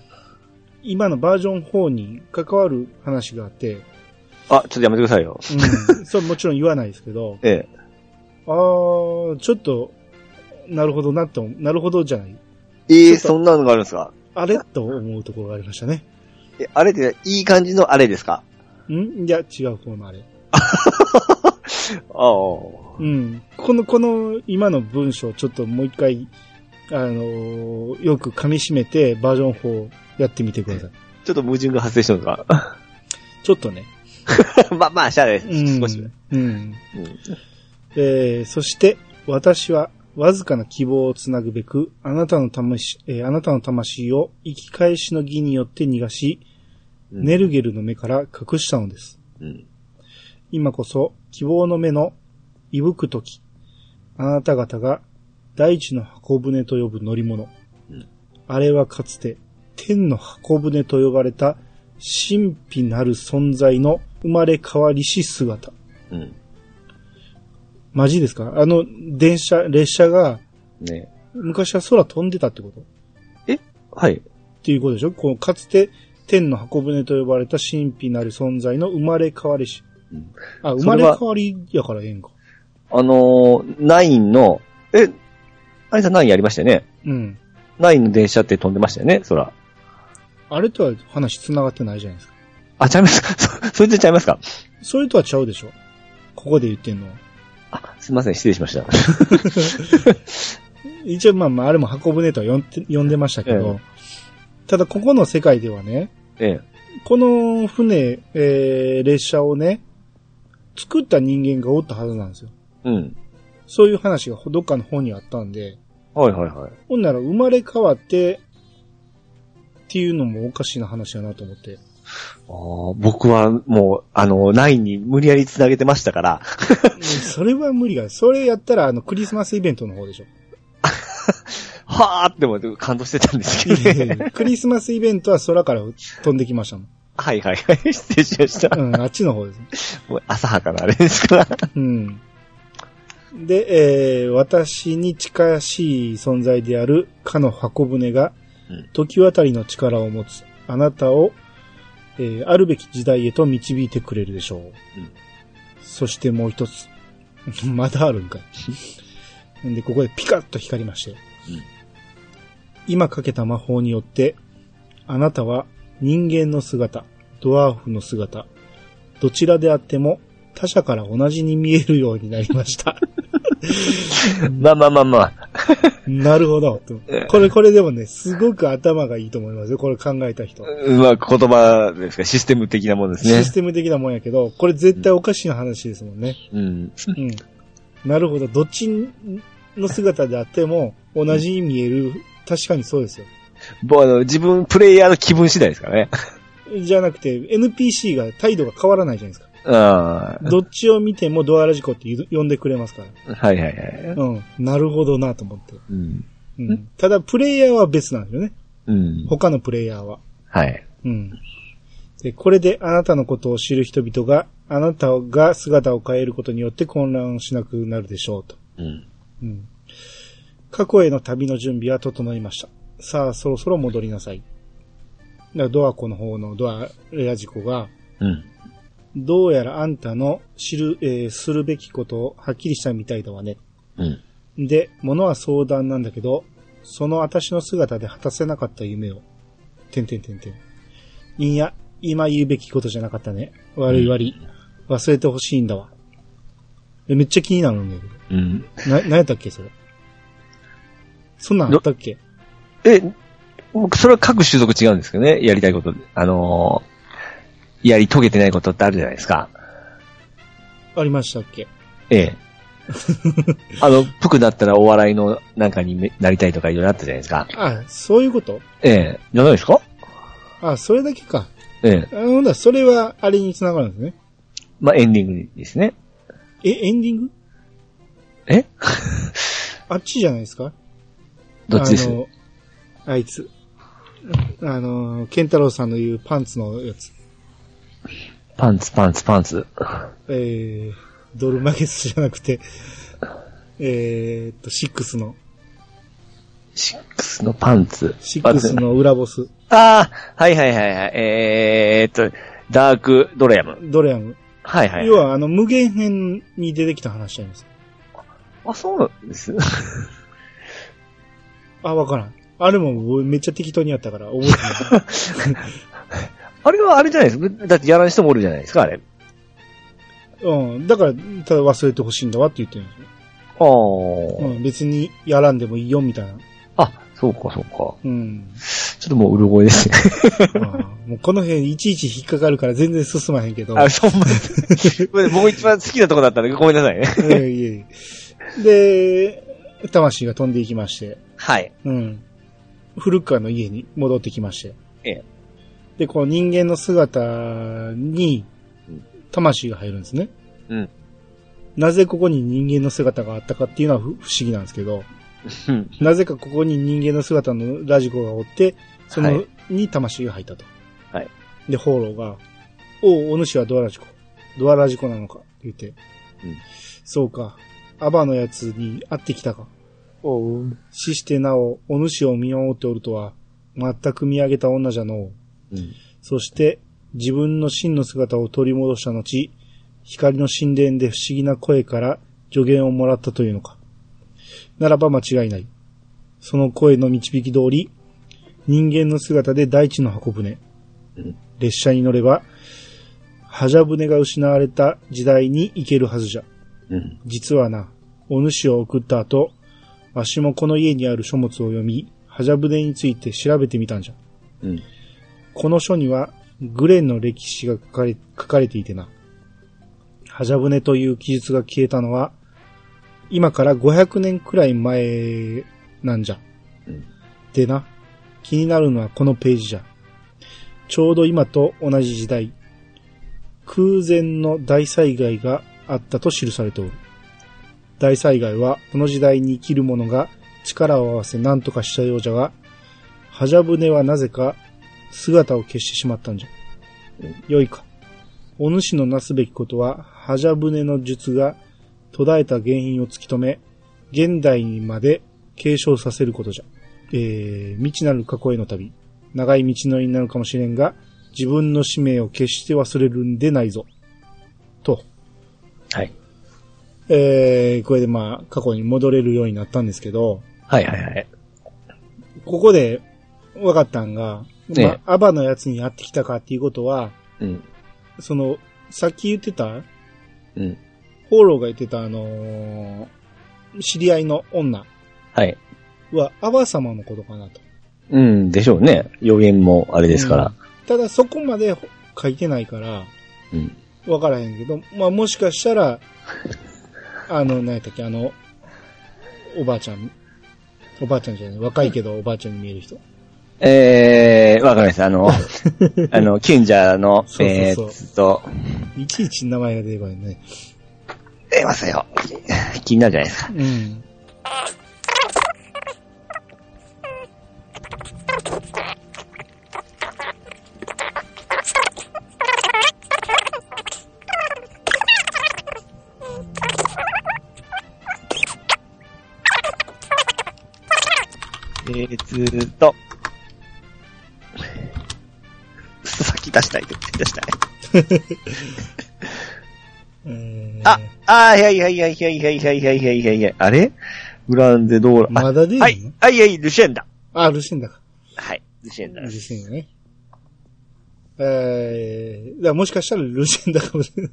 今のバージョン4に関わる話があって、あ、ちょっとやめてくださいよ。うん、それもちろん言わないですけど、[laughs] ええ。あー、ちょっと、なるほどなと、なるほどじゃない。ええ、ちょっとそんなのがあるんですか？あれ？と思うところがありましたね。え、あれっていい感じのあれですか？ん？いや、違う方のあれ。[laughs] ああ。うん。この、この、今の文章、ちょっともう一回、あのーよく噛み締めて、バージョン4やってみてください。ちょっと矛盾が発生したのか？[laughs] ちょっとね。[laughs] まあまあ、しゃあないです。うん。少しは。うん。うん。えー、そして、私は、わずかな希望をつなぐべく、あなたの魂、えーあなたの魂を生き返しの儀によって逃がし、ネルゲルの目から隠したのです。うん。今こそ希望の目の息吹く時、あなた方が大地の箱舟と呼ぶ乗り物。うんあれはかつて天の箱舟と呼ばれた神秘なる存在の生まれ変わりし姿。うん。マジですか？あの電車、列車がね昔は空飛んでたってこと？っはい。ていうことでしょ？このかつて天の箱舟と呼ばれた神秘なる存在の生まれ変わりし。うんあ、生まれ変わりやからええんか。あのー、ナインの、え、あれさんナインやりましたよね？うん。ナインの電車って飛んでましたよね？空。あれとは話繋がってないじゃないですか。あ、ちゃいますか？そそれでちゃいますか？それとはちゃうでしょ？ここで言ってんのは。あ、すいません、失礼しました。[laughs] 一応まあまあ、あれも箱舟とは呼んで呼んでましたけど、ただここの世界ではね、ええ。この船、えー、列車をね、作った人間がおったはずなんですよ。うん。そういう話がどっかの本にあったんで、はいはいはい。ほんなら生まれ変わって、っていうのもおかしいな話だなと思って。僕はもう、あの、ナインに無理やり繋げてましたから、それは無理が。それやったら、あの、クリスマスイベントの方でしょ。[laughs] はーって思って感動してたんですけどね。クリスマスイベントは空から飛んできましたもん。はいはいはい。失礼しました。うん、あっちの方ですね。もう浅はかなあれですから。うん。で、えー私に近しい存在であるかの箱舟がうん、時渡りの力を持つあなたを、えーあるべき時代へと導いてくれるでしょう。そしてもう一つ。[laughs] まだあるんかい。んで、ここでピカッと光りまして。今かけた魔法によって、あなたは人間の姿、ドワーフの姿、どちらであっても他者から同じに見えるようになりました。まあまあまあまあ。[laughs] なるほど。とこれ、これでもね、すごく頭がいいと思いますよ。これ考えた人。まあ言葉ですか、システム的なものですねシス。テム的なもんやけど、これ絶対おかしい話ですもんね。うん。うん。なるほど。どっちの姿であっても同じに見える。確かにそうですよ。もうあの、自分、プレイヤーの気分次第ですからね。じゃなくて、NPC が態度が変わらないじゃないですか。ああ。どっちを見てもドアラジコって呼んでくれますから。はいはいはい。うん。なるほどなと思って。うん。うん。ただ、プレイヤーは別なんですよね。うん。他のプレイヤーは。はい。うん。で、これであなたのことを知る人々が、あなたが姿を変えることによって混乱しなくなるでしょうと。うん。うん。過去への旅の準備は整いました。さあ、そろそろ戻りなさい。だからドアコの方のドアレアジコが、うん。どうやらあんたの知る、えーするべきことをはっきりしたみたいだわね。うん。で、物は相談なんだけど、その私の姿で果たせなかった夢を、てんてんてんてん。いや、今言うべきことじゃなかったね。悪い悪い。忘れてほしいんだわ。えめっちゃ気になるんだけうん。ど。な、何やったっけ、それ。そんなんあったっけ？え、僕、それは各種族違うんですけどね、やりたいこと。あのーやり遂げてないことってあるじゃないですか。ありましたっけ？ええ。[laughs] あの、ぷくなったらお笑いのなんかにめなりたいとかいろいろあったじゃないですか。あ、そういうこと？ええ。じゃないですか？あ、それだけか。ええ。あほんだらそれはあれに繋がるんですね。まあ、エンディングですね。え、エンディング？え？あっちじゃないですか？どっちです？あの、あいつ。あの、ケンタロウさんの言うパンツのやつ。パンツ、パンツ、パンツ。えー、ドルマゲスじゃなくて、えーっと、シックスの、シックスのパンツ。シックスの裏ボス、ああ、はいはいはいはい。えーっと、ダークドレアム。ドレアム。はいはい。要は、あの、無限編に出てきた話しちゃいます。あ、そうなんです。[laughs] あ、わからん。あれもめっちゃ適当にやったから、覚えてない。[laughs] あれはあれじゃないですか？だってやらん人もおるじゃないですか、あれ。うん。だから、ただ忘れてほしいんだわって言ってるんですよ。ああ、うん。別にやらんでもいいよ、みたいな。あ、そうかそうか。うん。ちょっともううる覚えですね。まあもうこの辺いちいち引っかかるから全然進まへんけど。あ、そんまに。僕一番好きなとこだったんで、ごめんなさいね。いやいやいやで、魂が飛んでいきまして、はい。うん。古川の家に戻ってきまして。ええで、この人間の姿にうん、魂が入るんですね。うん。なぜここに人間の姿があったかっていうのは不不思議なんですけど、うん。なぜかここに人間の姿のラジコがおって、その、はいに魂が入ったと。はい。で、ホーローが、おう、お主はドアラジコ。ドアラジコなのか？って言って、うんそうか。アバのやつに会ってきたか。おう。死してなお、お主を見守っておるとは、全く見上げた女じゃのう。うん。そして、自分の真の姿を取り戻した後、光の神殿で不思議な声から助言をもらったというのか。ならば間違いない。その声の導き通り、人間の姿で大地の箱舟。うん列車に乗れば、ハジャ舟が失われた時代に行けるはずじゃ。うん。実はな、お主を送った後、わしもこの家にある書物を読み、ハジャ舟について調べてみたんじゃ。うん。この書には、グレンの歴史が書かれ、書かれていてな。ハジャ舟という記述が消えたのは、今から500年くらい前なんじゃ。でな、気になるのはこのページじゃ。ちょうど今と同じ時代、空前の大災害があったと記されておる。大災害はこの時代に生きる者が力を合わせ何とかしたようじゃが、ハジャ舟はなぜか姿を消してしまったんじゃ。よいか。お主のなすべきことは、ハジャ舟の術が途絶えた原因を突き止め、現代にまで継承させることじゃ。えー、未知なる過去への旅。長い道のりになるかもしれんが、自分の使命を決して忘れるんでないぞ。と。はい。えー、これでまあ、過去に戻れるようになったんですけど、はいはいはい。ここで分かったんが、ねまあ、アバのやつにやってきたかっていうことは、うん。その、さっき言ってた、うん。ホーローが言ってたあのー知り合いの女はい。はアバ様のことかなと。うん、でしょうね。予言もあれですから。ただそこまで書いてないから、うん。分からへんけど、まあもしかしたら、[laughs] あの、何やったっけ、あの、おばあちゃん、おばあちゃんじゃない、若いけどおばあちゃんに見える人。えー、わかりました。あの、[laughs] あの、キュンジャーの、そうそうそうえーっと、いちいち名前が出ればいいね。出ますよ。気になるじゃないですか。うん。えー、ずーっと、出したい、出したい。え [laughs] ーあ、あいはいはいはいはいはいはいはいはいはい。あれ？グランデドーラ。あまだ出るの、はい、はいはい、ルシェンだ。あ、ルシンだか。はい、ルシェンだ。ルシンね。えー、だもしかしたらルシンだかもしれない。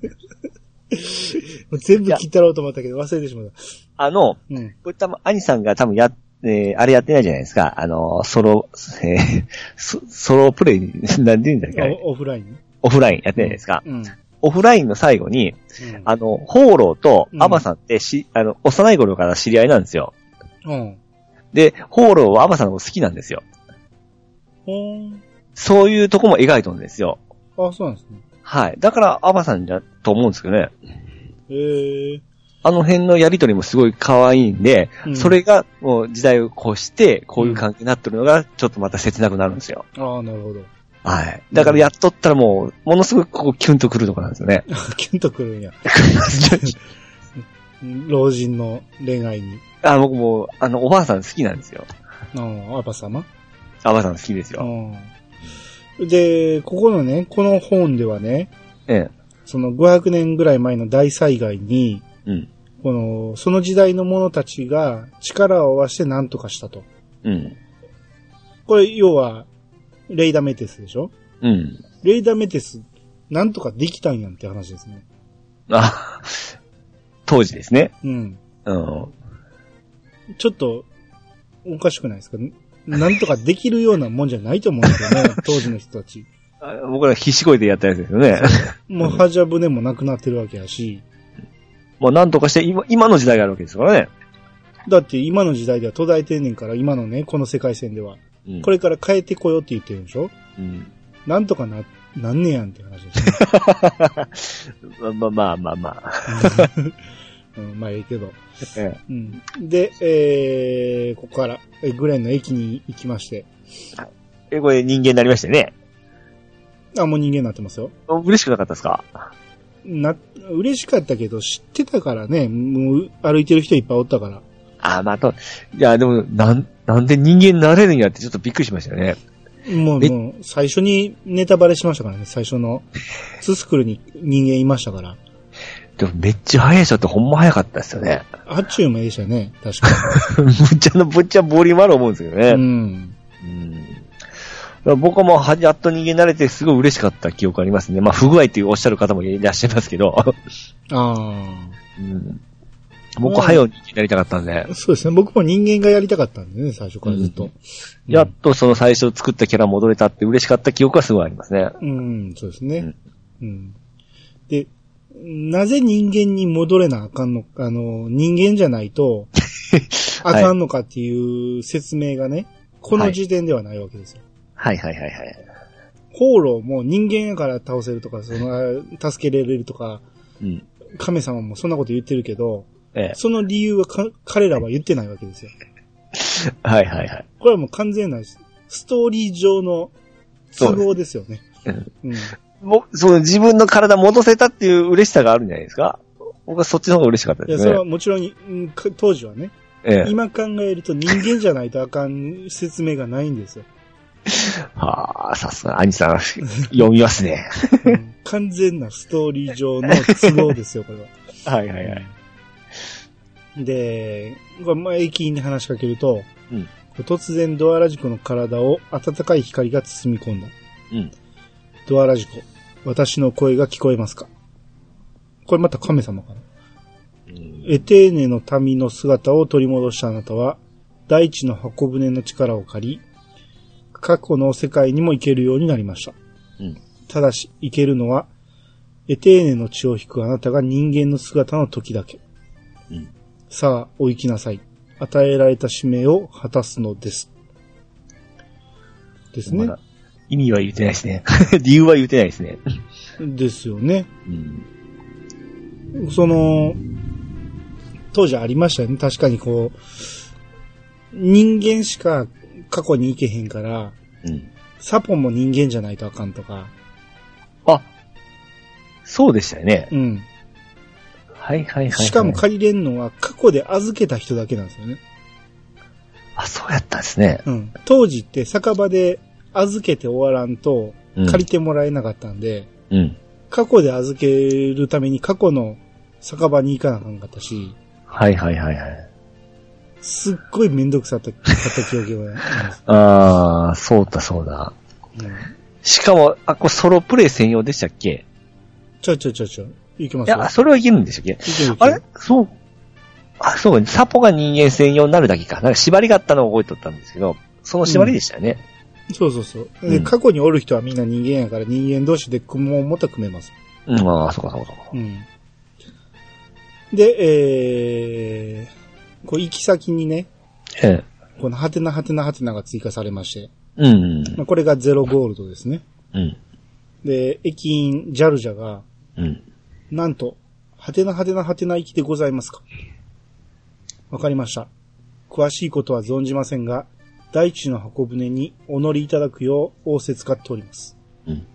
[laughs] 全部切ったろうと思ったけど忘れてしまった。あの、うん。これ多分、兄さんが多分や、えー、あれやってないじゃないですか。あの、ソロ、えー、ソソロプレイ、[laughs] なんて言うんだっけオフライン？オフラインやってないですか。うん。オフラインの最後に、うんあの、ホーローとアバさんってし、あの、幼い頃から知り合いなんですよ。うん。で、ホーローはアバさんのこと好きなんですよ。ほーん。そういうとこも描いとるんですよ。あ、そうなんですね。はい。だから、アバさんじゃ、と思うんですけどね。えー、あの辺のやりとりもすごい可愛いんで、うんそれがもう時代を越して、こういう関係になってるのが、ちょっとまた切なくなるんですよ。ああ、なるほど。はい。だからやっとったらもう、ものすごくここキュンとくるところなんですよね。[laughs] キュンとくるんや。[laughs] 老人の恋愛に。あ、僕もう、あの、おばあさん好きなんですよ。ああ、アバ様おばあさん好きですよ。うん。で、ここのね、この本ではね、ええ。その500年ぐらい前の大災害に、うん。この、その時代の者たちが力を合わせて何とかしたと。うん。これ、要は、レイダメテスでしょ？うん。レイダメテス、なんとかできたんやんって話ですね。あ、当時ですね。うん。うん。ちょっと、おかしくないですか？なんとかできるようなもんじゃないと思うんですよね、[laughs] 当時の人たち。あ僕ら必死こいでやったやつですよね。もう、ハジャブネもなくなってるわけやし、もうなんとかして今、今の時代があるわけですからね。だって今の時代では途絶えてんねんから、今のね、この世界線では。うんこれから変えてこようって言ってるんでしょ？うん。なんとかな、なんねやんって話ですね。[laughs] まあまあまあまあ。うん、まあ、ええけど。えうん。で、えー、ここから、えグレンの駅に行きまして。え。え、これ人間になりましたよね。あ、もう人間になってますよ。嬉しくなかったですか？な、嬉しかったけど、知ってたからね、もう歩いてる人いっぱいおったから。あ、まあと、いや、でも、なん、なんで人間になれるんやってちょっとびっくりしましたよね。もう、えもう、最初にネタバレしましたからね、最初の。ススクルに人間いましたから。でもめっちゃ速い人ってほんま速かったですよね。あっちゅうもええしゃね、確かぶ [laughs] っちゃのぶっちゃボリュームある思うんですけどね。に。うん。うん僕はもうは、やっと人間になれてすごい嬉しかった記憶ありますね。まあ、不具合っていうおっしゃる方もいらっしゃいますけど。あうん、僕は早う人間になりたかったんであ。、そうですね、僕も人間がやりたかったんでね、最初からずっと。やっとその最初作ったキャラ戻れたって嬉しかった記憶はすごいありますね。うん、そうですね。うん。で、なぜ人間に戻れなあかんのあの、人間じゃないと、[laughs] あかんのかっていう説明がね、この時点ではないわけですよ。はいはいはいはい。ホーローも人間やから倒せるとか、その、助けられるとか、うん。神様もそんなこと言ってるけど、ええ。その理由はか彼らは言ってないわけですよ。[laughs] はいはいはい。これはもう完全なストーリー上の都合ですよね。うんうん。もう、その自分の体戻せたっていう嬉しさがあるんじゃないですか？僕はそっちの方が嬉しかったいや、ですねそれは。もちろん、当時はね、ええ。今考えると人間じゃないとあかん説明がないんですよ。はあ、さすが、兄さん、読みますね。う [laughs] ん完全なストーリー上の都合ですよ、これは。[laughs] はいはいはい。で、これまあ駅員に話しかけると、うん突然ドアラジコの体を温かい光が包み込んだ。うん。ドアラジコ、私の声が聞こえますか？これまた神様かな？エテーネの民の姿を取り戻したあなたは、大地の箱舟の力を借り、過去の世界にも行けるようになりました。うんただし、行けるのは、エテーネの血を引くあなたが人間の姿の時だけ。うんさあ、お行きなさい。与えられた使命を果たすのです。ですね意味は言ってないですね。[laughs] 理由は言ってないですね。ですよね。うん。その、当時ありましたよね。確かにこう、人間しか過去に行けへんから、うん。サポも人間じゃないとあかんとか、あ、そうでしたよね。うん。はいはいはい、はい。しかも借りれんのは過去で預けた人だけなんですよね。あ、そうやったんですね。うん。当時って酒場で預けて終わらんとうん借りてもらえなかったんで、うん。過去で預けるために過去の酒場に行かなあかんかったし、はいはいはいはい。すっごいめんどくさかったかった記憶があります。[laughs] あー、そうだそうだ。うんしかも、あ、これソロプレイ専用でしたっけ？ちょちょちょちょ、行きますよ。いや、それはいけるんでしたっけ？いけるいけるあれ？そう。あ、そうか、サポが人間専用になるだけか。なんか縛りがあったのを覚えとったんですけど、その縛りでしたよね。そうそうそう。で、うん過去におる人はみんな人間やから人間同士で組もうもったら組めます。うん、ああ、そうかそうかそうか。うん。で、えー、こう行き先にね、ええ。このハテナハテナハテナが追加されまして、うん。まあ、これがゼロゴールドですね。うん。で、駅員ジャルジャが、うん。なんと、はてなはてなはてな行きでございますかわかりました。詳しいことは存じませんが、大地の箱舟にお乗りいただくよう仰せ使っております。うん。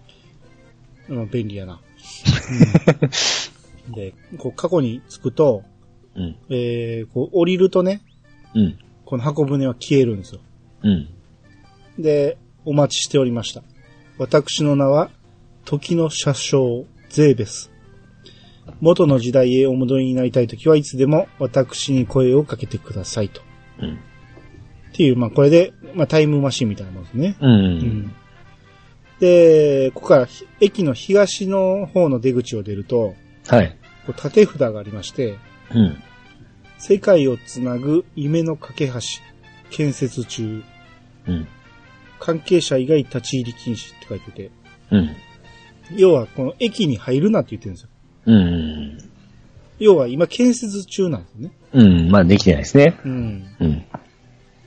うん、便利やな。[laughs] うんで、こう過去に着くと、うん。えー、こう降りるとね、うん。この箱舟は消えるんですよ。うん。で、お待ちしておりました。私の名は、時の車掌、ゼーベス。元の時代へお戻りになりたいときはいつでも私に声をかけてくださいと。うん。っていう、まあこれで、まあタイムマシンみたいなもんですね。うん。うん。で、ここからひ駅の東の方の出口を出ると、はい。こう縦札がありまして、うん。世界をつなぐ夢の架け橋、建設中、うん。関係者以外立ち入り禁止って書いてて、うん。要はこの駅に入るなって言ってるんですよ。うん。要は今建設中なんですよね。うん。まあ、できてないですね。うん。うん。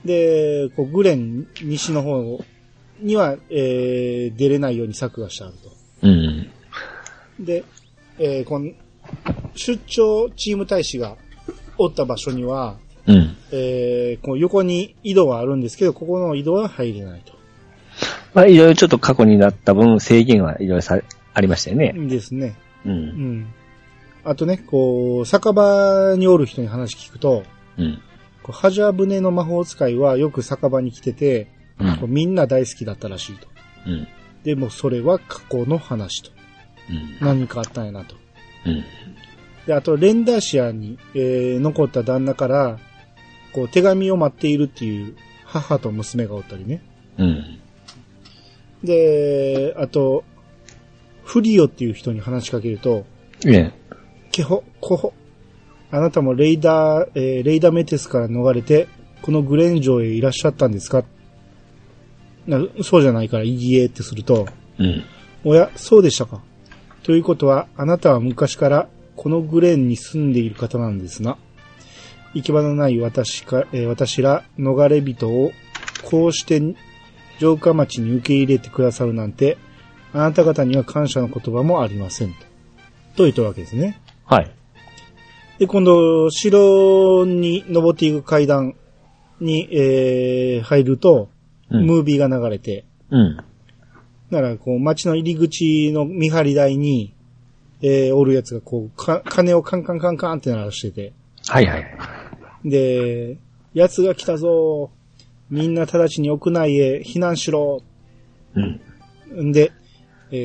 で、こうグレン西の方には、えー、出れないように策がしてあると。うん。で、えー、この、出張チーム大使がおった場所には、うん。えー、こう横に井戸はあるんですけど、ここの井戸は入れないと。まあ、いろいろちょっと過去になった分、制限はいろいろさ、ありましたよね。ですね。う。うんん。あとね、こう、酒場におる人に話聞くと、うん。こうハジャ船の魔法使いはよく酒場に来てて、うんこうみんな大好きだったらしいと。うん。でもそれは過去の話と。うん。何かあったんやなと。うん。で、あと、レンダーシアに、えー残った旦那から、こう、手紙を待っているっていう母と娘がおったりね。うん。で、あと、フリオっていう人に話しかけると、ねケホ、コホ。あなたもレイダー、えーレイダーメテスから逃れて、このグレン城へいらっしゃったんですか？なそうじゃないから、いいえってすると、うん。おや、そうでしたか。ということは、あなたは昔からこのグレンに住んでいる方なんですな。行き場のない私か、えー私ら逃れ人をこうして城下町に受け入れてくださるなんて、あなた方には感謝の言葉もありませんと。と言ったわけですね。はい。で、今度、城に登っていく階段に、えー入ると、うんムービーが流れて、うん。だから、こう、街の入り口の見張り台に、えー、おるやつが、こう、か、鐘をカンカンカンカンって鳴らしてて、はいはい。で、奴が来たぞみんな直ちに屋内へ避難しろうん。んで、え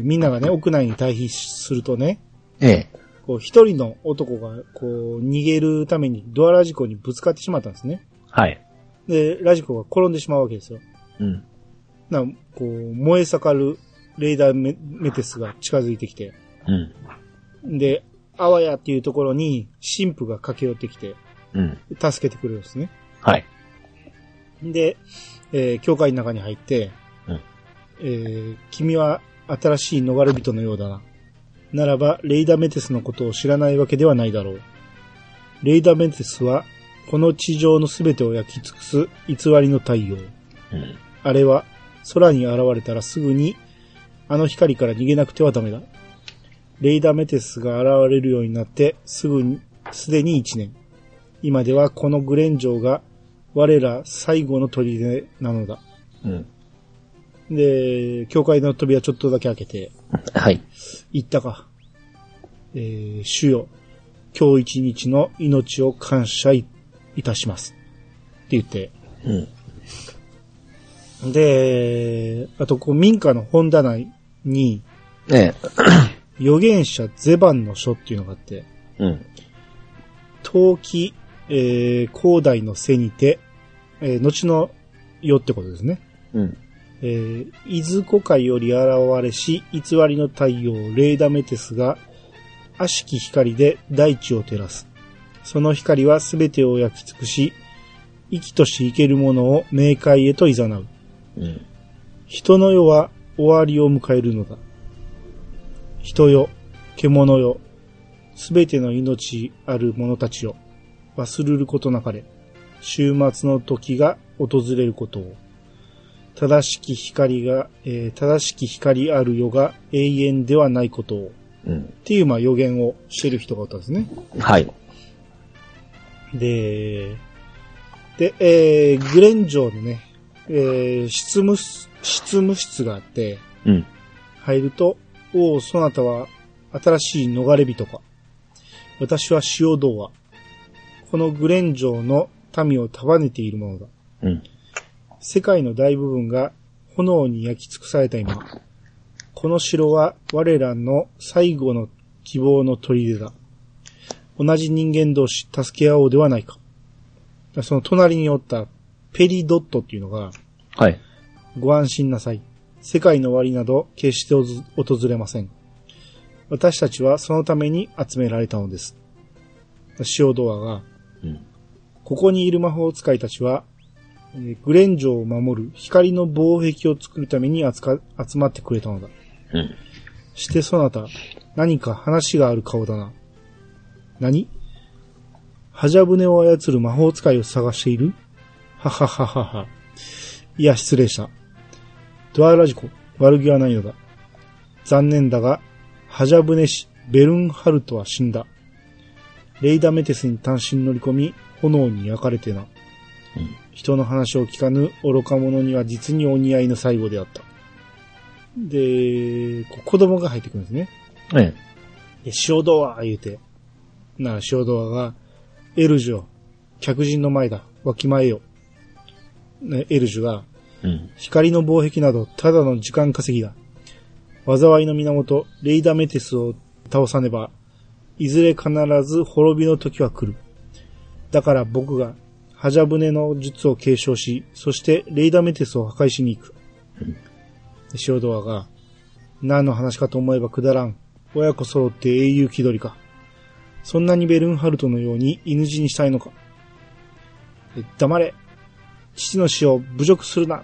ー、みんながね、屋内に退避するとね、ええ。こう、一人の男が、こう、逃げるためにドアラジコにぶつかってしまったんですね。はい。で、ラジコが転んでしまうわけですよ。うん。な、こう、燃え盛るレーダーメメテスが近づいてきて、うん。で、あわやっていうところに神父が駆け寄ってきて、うん。助けてくれるんですね。はい。で、えー教会の中に入って、うんえー君は新しい逃れ人のようだな。ならば、レイダメテスのことを知らないわけではないだろう。レイダメテスは、この地上のすべてを焼き尽くす偽りの太陽。うん。あれは、空に現れたらすぐに、あの光から逃げなくてはダメだ。レイダメテスが現れるようになって、すぐに、すでに一年。今ではこのグレン城が、我ら最後の砦なのだ。うん。で、教会の扉ちょっとだけ開けて、はい。言ったか。えー、主よ、今日一日の命を感謝いいたします。って言って、うん。で、あと、こう、民家の本棚に、え預言者ゼバンの書っていうのがあって、え。うん。陶器、えー、広大の背にて、えー、後の世ってことですね。うん。えー、伊豆湖海より現れし、偽りの太陽、レーダメテスが、悪しき光で大地を照らす。その光はすべてを焼き尽くし、生きとし生けるものを冥界へと誘う。うん。人の世は終わりを迎えるのだ。人よ、獣よ、すべての命ある者たちよ、忘るることなかれ、終末の時が訪れることを。正しき光が、えー正しき光ある世が永遠ではないことを。うん。っていう、まあ予言をしてる人がおったんですね。はい。で、で、えー、グレン城のね、えー、執務室、執務室があって、うん。入ると、おお、そなたは新しい逃れ人か。私は塩童話。このグレン城の民を束ねているものだ。うん。世界の大部分が炎に焼き尽くされた今、この城は我らの最後の希望の砦だ。同じ人間同士助け合おうではないか。その隣におったペリドットっていうのが、はい。ご安心なさい。世界の終わりなど決して訪れません。私たちはそのために集められたのです。塩ドアが、うん。ここにいる魔法使いたちは、えーグレン城を守る光の防壁を作るために集まってくれたのだ。うん。してそなた、何か話がある顔だな。何？ハジャ船を操る魔法使いを探している？ははははは。いや、失礼した。ドアラジコ、悪気はないのだ。残念だが、ハジャ船師、ベルンハルトは死んだ。レイダメテスに単身乗り込み、炎に焼かれてな。人の話を聞かぬ愚か者には実にお似合いの最後であった。で、子供が入ってくるんですね。えで、塩ドア言うて。なあ、塩ドアが、エルジュを、客人の前だ、わきまえよ。ね、エルジュが、え。うん。光の防壁など、ただの時間稼ぎだ。災いの源、レイダメテスを倒さねば、いずれ必ず滅びの時は来る。だから僕が、ハジャブネの術を継承し、そしてレイダメテスを破壊しに行く。でシオドアが、何の話かと思えばくだらん。親子揃って英雄気取りか。そんなにベルンハルトのように犬死にしたいのか。え黙れ。父の死を侮辱するな。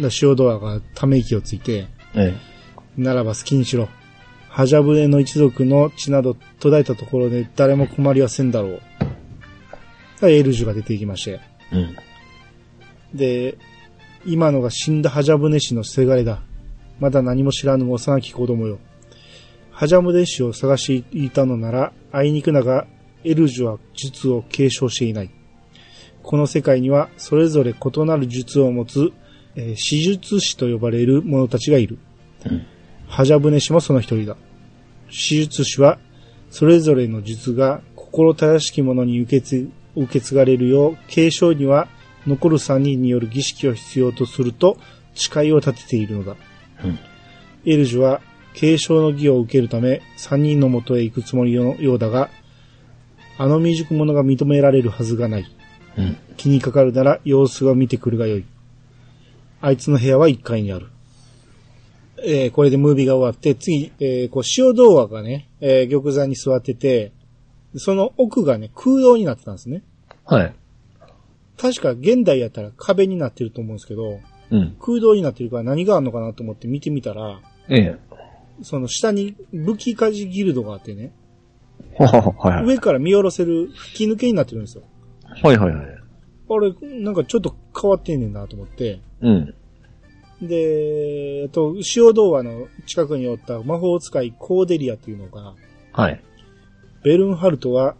だシオドアがため息をついて、えならば好きにしろ。ハジャブネの一族の血など途絶えたところで誰も困りはせんだろう。だエルジュが出てきまして。え。うん。で、今のが死んだハジャブネ氏のせがれだ。まだ何も知らぬ幼き子供よ。ハジャブネ氏を探していたのなら、あいにくなが、エルジュは術を継承していない。この世界には、それぞれ異なる術を持つ、えー死術師と呼ばれる者たちがいる。うんハジャブネ氏もその一人だ。死術師は、それぞれの術が心正しき者に受け継受け継がれるよう、継承には残る三人による儀式を必要とすると誓いを立てているのだ。うんエルジュは継承の儀を受けるため三人のもとへ行くつもりのようだが、あの未熟者が認められるはずがない。うん。気にかかるなら様子を見てくるがよい。あいつの部屋は1階にある。えーこれでムービーが終わって、次、えーこう、塩童話がね、えー玉座に座ってて、その奥がね、空洞になってたんですね。はい。確か現代やったら壁になってると思うんですけど、うん。空洞になってるから何があるのかなと思って見てみたら、ええ。その下に武器鍛冶ギルドがあってね、[laughs] ははは、い。上から見下ろせる吹き抜けになってるんですよ。はいはいはい。あれ、なんかちょっと変わってんねんなと思って、うん。で、えっと、塩童話の近くにおった魔法使いコーデリアっていうのが、はい。ベルンハルトは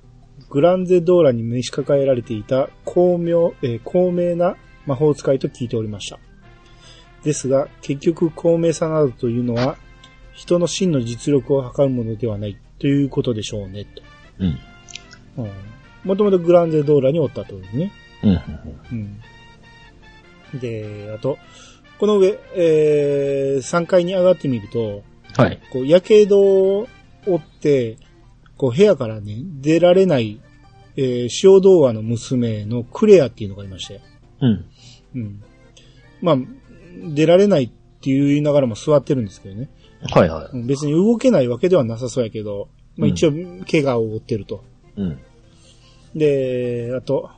グランゼドーラに召し抱えられていた巧妙、えー高名な魔法使いと聞いておりました。ですが、結局高名さなどというのは、人の真の実力を測るものではないということでしょうね、と。うん。うん。もともとグランゼドーラにおったとですね。うん。うん。で、あと、この上、えー、3階に上がってみると、はい。こう、やけどを負って、こう、部屋からね、出られない、えー、塩童話の娘のクレアっていうのがいまして。うん。うん。まあ、出られないって言いながらも座ってるんですけどね。はいはうん別に動けないわけではなさそうやけど、まあうん一応、怪我を負ってると。い。うん。で、あと、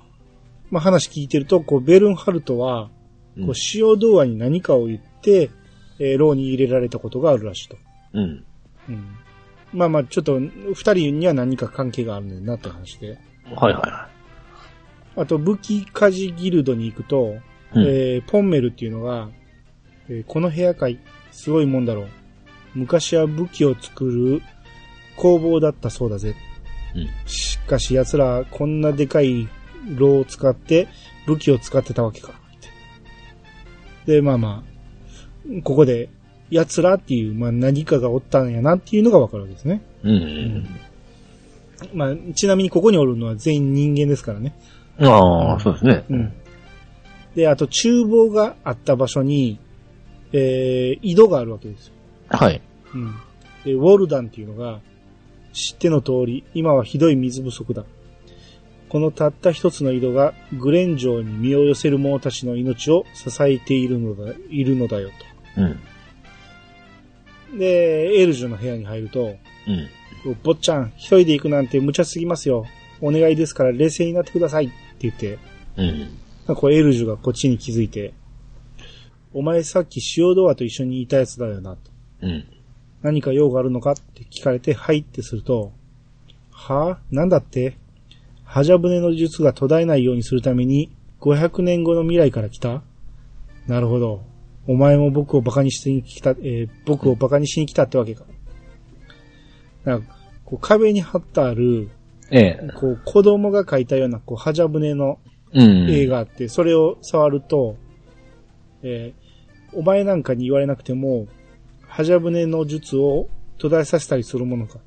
まあ話聞いてると、こう、ベルンハルトは、うんこう、塩童話に何かを言って、えー、牢に入れられたことがあるらしいと。うん。うん。まあまあ、ちょっと、二人には何か関係があるねんなって話で。はいはあと、武器鍛冶ギルドに行くと、いはい。うん。えー、ポンメルっていうのが、えーこの部屋かい、すごいもんだろう。昔は武器を作る工房だったそうだぜ。うんしかし奴らこんなでかい炉を使って武器を使ってたわけか。で、まあまあ、ここで奴らっていう、まあ何かがおったんやなっていうのがわかるわけですね。うん。うん。まあ、ちなみにここにおるのは全員人間ですからね。ああ、そうですね。うん。で、あと厨房があった場所に、えー、井戸があるわけですよ。はい。うん。で、ウォルダンっていうのが、知っての通り、今はひどい水不足だ。このたった一つの井戸が、グレン城に身を寄せる者たちの命を支えているのだ、いるのだようん。と。で、エルジュの部屋に入ると、うん。坊ちゃん、一人で行くなんて無茶すぎますよ。お願いですから冷静になってくださいって言って、うん。こうエルジュがこっちに気づいて、お前さっき塩ドアと一緒にいたやつだよな、と。うん。何か用があるのかって聞かれて、はいってすると、は？ぁなんだって？ハジャブネの術が途絶えないようにするために、500年後の未来から来た？なるほど。お前も僕をバカにしに来た、えー僕をバカにしに来たってわけか。なんかこう壁に貼ってある、ええ。こう子供が描いたような、こう、ハジャブネのうん。映画あって、それを触ると、えーお前なんかに言われなくても、ハジャブネの術を途絶えさせたりするものか。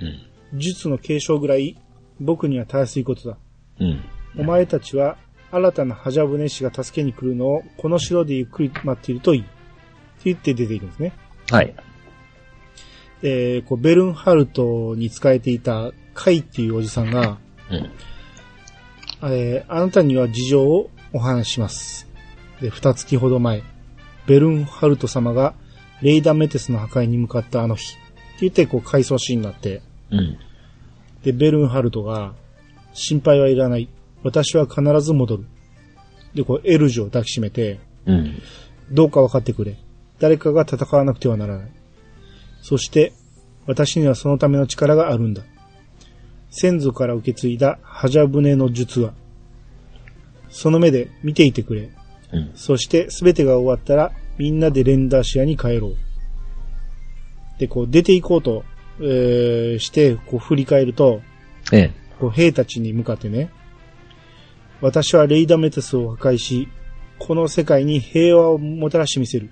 うん。術の継承ぐらい、僕にはたやすいことだ。うん。お前たちは、新たなハジャブネ師が助けに来るのを、この城でゆっくり待っているといい。って言って出ていくんですね。はい。えーこう、ベルンハルトに仕えていたカイっていうおじさんが、うん。えーあなたには事情をお話しします。で、二月ほど前、ベルンハルト様がレイダメテスの破壊に向かったあの日、って言ってこう回想シーンになって、うん。で、ベルンハルトが、心配はいらない。私は必ず戻る。で、こう、エルジュを抱きしめて、うん。どうか分かってくれ。誰かが戦わなくてはならない。そして、私にはそのための力があるんだ。先祖から受け継いだハジャブネの術は、その目で見ていてくれ。うん。そして、すべてが終わったら、みんなでレンダーシアに帰ろう。で、こう、出て行こうと、えーして、こう、振り返ると、ええ。こう兵たちに向かってね、私はレイダメテスを破壊し、この世界に平和をもたらしてみせる。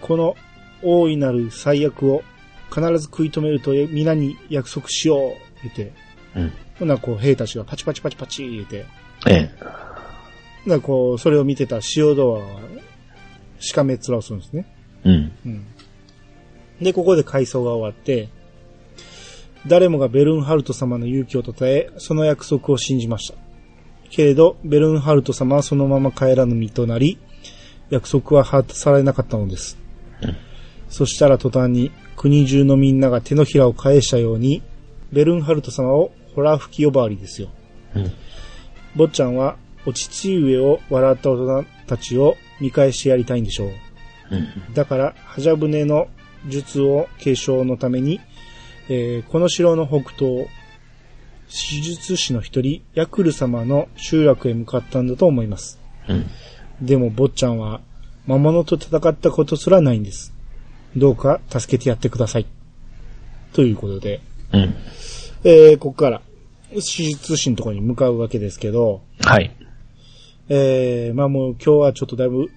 この大いなる最悪を必ず食い止めると皆に約束しよう、言って。うん。ほんならこう兵たちがパチパチパチパチ言って。ええ。ならこう、それを見てた塩ドアは、しかめっ面をするんですね。うん。うん。で、ここで回想が終わって、誰もがベルンハルト様の勇気を称え、その約束を信じました。けれど、ベルンハルト様はそのまま帰らぬ身となり、約束は果たされなかったのです。そしたら途端に、国中のみんなが手のひらを返したように、ベルンハルト様をホラ吹き呼ばわりですよ。うん。坊ちゃんは、お父上を笑った大人たちを見返してやりたいんでしょう。うん。だから、ハジャブネの術を継承のために、えーこの城の北東、手術師の一人、ヤクル様の集落へ向かったんだと思います。うん。でも、坊ちゃんは、魔物と戦ったことすらないんです。どうか助けてやってください。ということで、うん。えーここから、手術師のところに向かうわけですけど、はい。えーまあもう今日はちょっとだいぶ、ん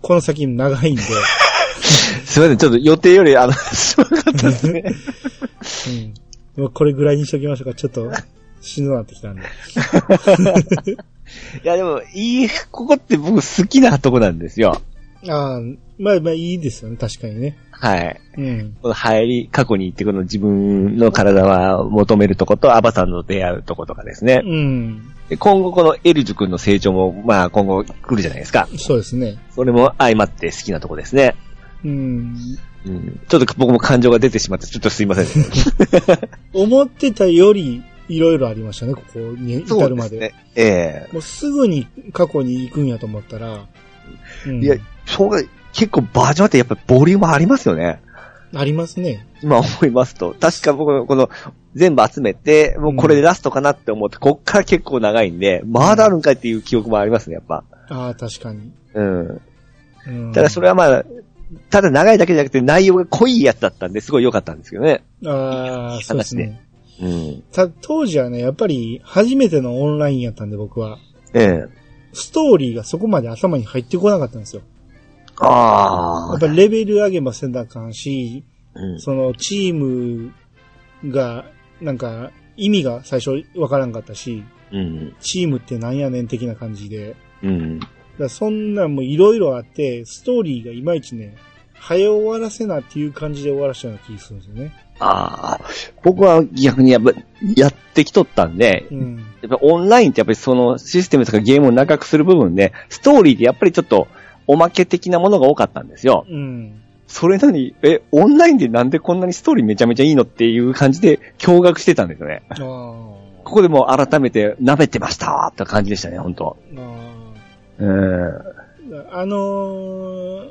この先長いんで、[laughs] すいません、ちょっと予定より、あの、[laughs] しまかったですね。うん。もうこれぐらいにしときましょうか。ちょっと、しんどくなってきたんで。[laughs] いや、でも、いい、ここって僕好きなとこなんですよ。ああ、まあまあいいですよね。確かにね。はい。うん。この入り、過去に行ってこの自分の体は求めるとこと、アバさんの出会うとことかですね。うん。で今後このエルジュ君の成長も、まあ今後来るじゃないですか。そうですね。それも相まって好きなとこですね。うん。うん。ちょっと僕も感情が出てしまって、ちょっとすいません。[laughs] 思ってたより、いろいろありましたね。ここに至るまで。ね。えもうすぐに過去に行くんやと思ったら、うん、えいや、そうが、結構バージョンってやっぱボリュームありますよね。ありますね。今思いますと。確か僕、この、全部集めて、もうこれでラストかなって思って、こっから結構長いんで、まだあるんかいっていう記憶もありますね、やっぱ。ああ、確かに。うん。うん。ただそれはまあ、ただ長いだけじゃなくて内容が濃いやつだったんで、すごい良かったんですけどね。ああ、そうですね。うん。た、当時はね、やっぱり初めてのオンラインやったんで僕は、ええ。ストーリーがそこまで頭に入ってこなかったんですよ。ああ。やっぱレベル上げもせなあかんし、うん。そのチームが、なんか、意味が最初わからんかったし、うん。チームってなんやねん的な感じで、うん。だそんなんもいろいろあって、ストーリーがいまいちね、早終わらせなっていう感じで終わらしたような気がするんですよね。ああ。僕は逆にやっぱ、やってきとったんで、うん。やっぱオンラインってやっぱりそのシステムとかゲームを長くする部分で、ストーリーでやっぱりちょっとおまけ的なものが多かったんですよ。うん。それなのに、え、オンラインでなんでこんなにストーリーめちゃめちゃいいのっていう感じで驚愕してたんですよね。ここでもう改めて舐めてましたって感じでしたね、本当あうん。あ。あのー、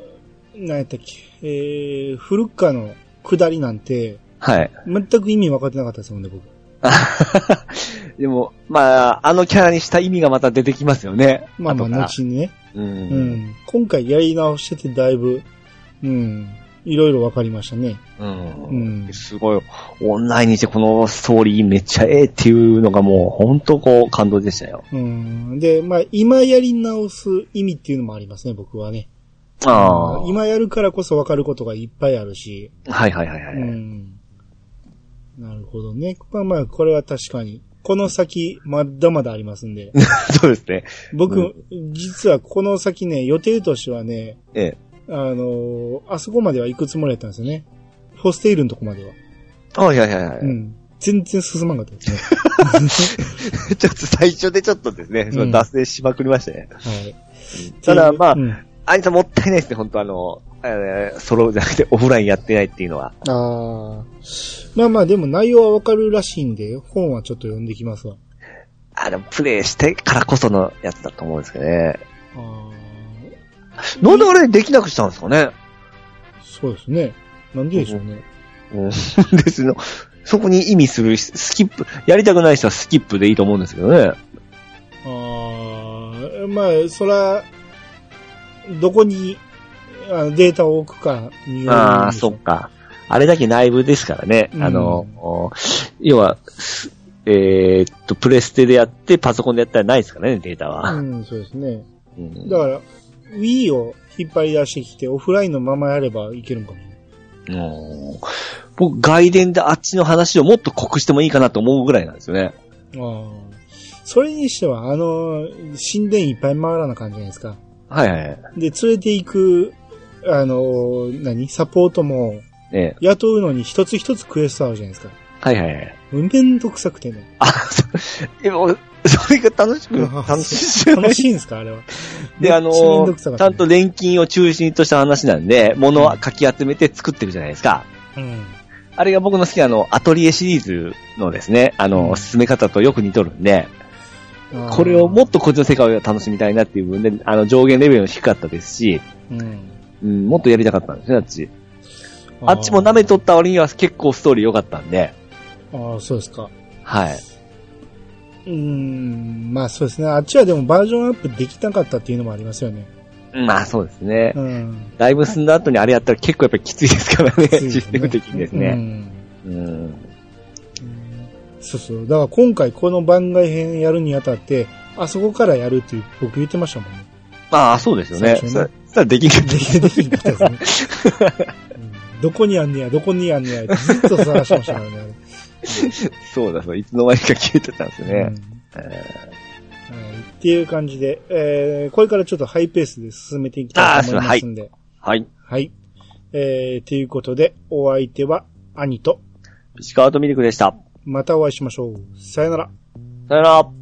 何やったっけ、えー、古川の下りなんて、はい。全く意味分かってなかったですもんね、僕。[laughs] でも、まあ、あのキャラにした意味がまた出てきますよね。まあまあ、後にね。う。うんん。今回やり直しててだいぶ、うん。いろいろ分かりましたね。う。うんん。すごい、オンラインにしてこのストーリーめっちゃええっていうのがもう本当こう感動でしたよ。うん。で、まあ、今やり直す意味っていうのもありますね、僕はね。ああ。今やるからこそ分かることがいっぱいあるし。はいはいはいはい。うん。なるほどね。まあまあ、これは確かに。この先、まだまだありますんで。[laughs] そうですね。僕、う実はこの先ね、予定としてはね、ええ。あのーあそこまでは行くつもりだったんですよね。フォステイルのとこまでは。はいはいはいはい。うん。全然進まんかったですね。[laughs] ちょっと最初でちょっとですね、その脱線しまくりましたね。はい。ただまあうん、アニさんもったいないですね、本当あの、えーソロじゃなくてオフラインやってないっていうのは。ああ。まあまあ、でも内容はわかるらしいんで、本はちょっと読んできますわ。あの、プレイしてからこそのやつだと思うんですけどね。あなんであれできなくしたんですかね？あ。そうですね。なんででしょうね。うん。[laughs] ですの。そこに意味するスキップ、やりたくない人はスキップでいいと思うんですけどね。ああ。まあ、そら、どこにあのデータを置くかによるああ、そっか。あれだけ内部ですからね。うんあの、お要は、すえーっと、プレステでやって、パソコンでやったらないですからね、データは。うん、そうですね。うんだから、Wii を引っ張り出してきて、オフラインのままやればいけるんかも。うん僕、外伝であっちの話をもっと濃くしてもいいかなと思うぐらいなんですよね。ああ。それにしては、あの、神殿いっぱい回らな感じじゃないですか。はいはいはい。で、連れて行く、あの、何？サポートも、ね雇うのに一つ一つクエストあるじゃないですか。はいはいはい。めんどくさくてね。あ、そう。[laughs] でも、それが楽しく、楽しい。楽しいんですか？あれは。で、あのめっちゃめんと錬金を中心とした話なんで、物をかき集めて作ってるじゃないですか。うん。あれが僕の好きなあの、アトリエシリーズのですね、あの、うん進め方とよく似とるんで、これをもっとこっちの世界を楽しみたいなっていう部分で、あの、上限レベルも低かったですし、うん。うん、もっとやりたかったんですね、あっち。あっちも舐めとった割には結構ストーリー良かったんで、ああ、そうですか。はい。うーん、まあそうですね。あっちはでもバージョンアップできなかったっていうのもありますよね。まあそうですね。うん。だいぶ進んだ後にあれやったら結構やっぱりきついですからね、[laughs] ねシステム的にですうね。んうん。うんそうそう。だから今回この番外編やるにあたって、あそこからやるって僕言ってましたもんね。まあそうですよね。ねたらできる。できできなかったですね。うんどこにあんねや、どこにあんねやずっと探してましたからね。[laughs] そうだそう、いつの間にか消えてたんですよね。っていう感じで、えー、これからちょっとハイペースで進めていきたいと思いますんで。はい。はい。えー、ということで、お相手は兄と、ピチカートミルクでした。またお会いしましょう。さよなら。さよなら。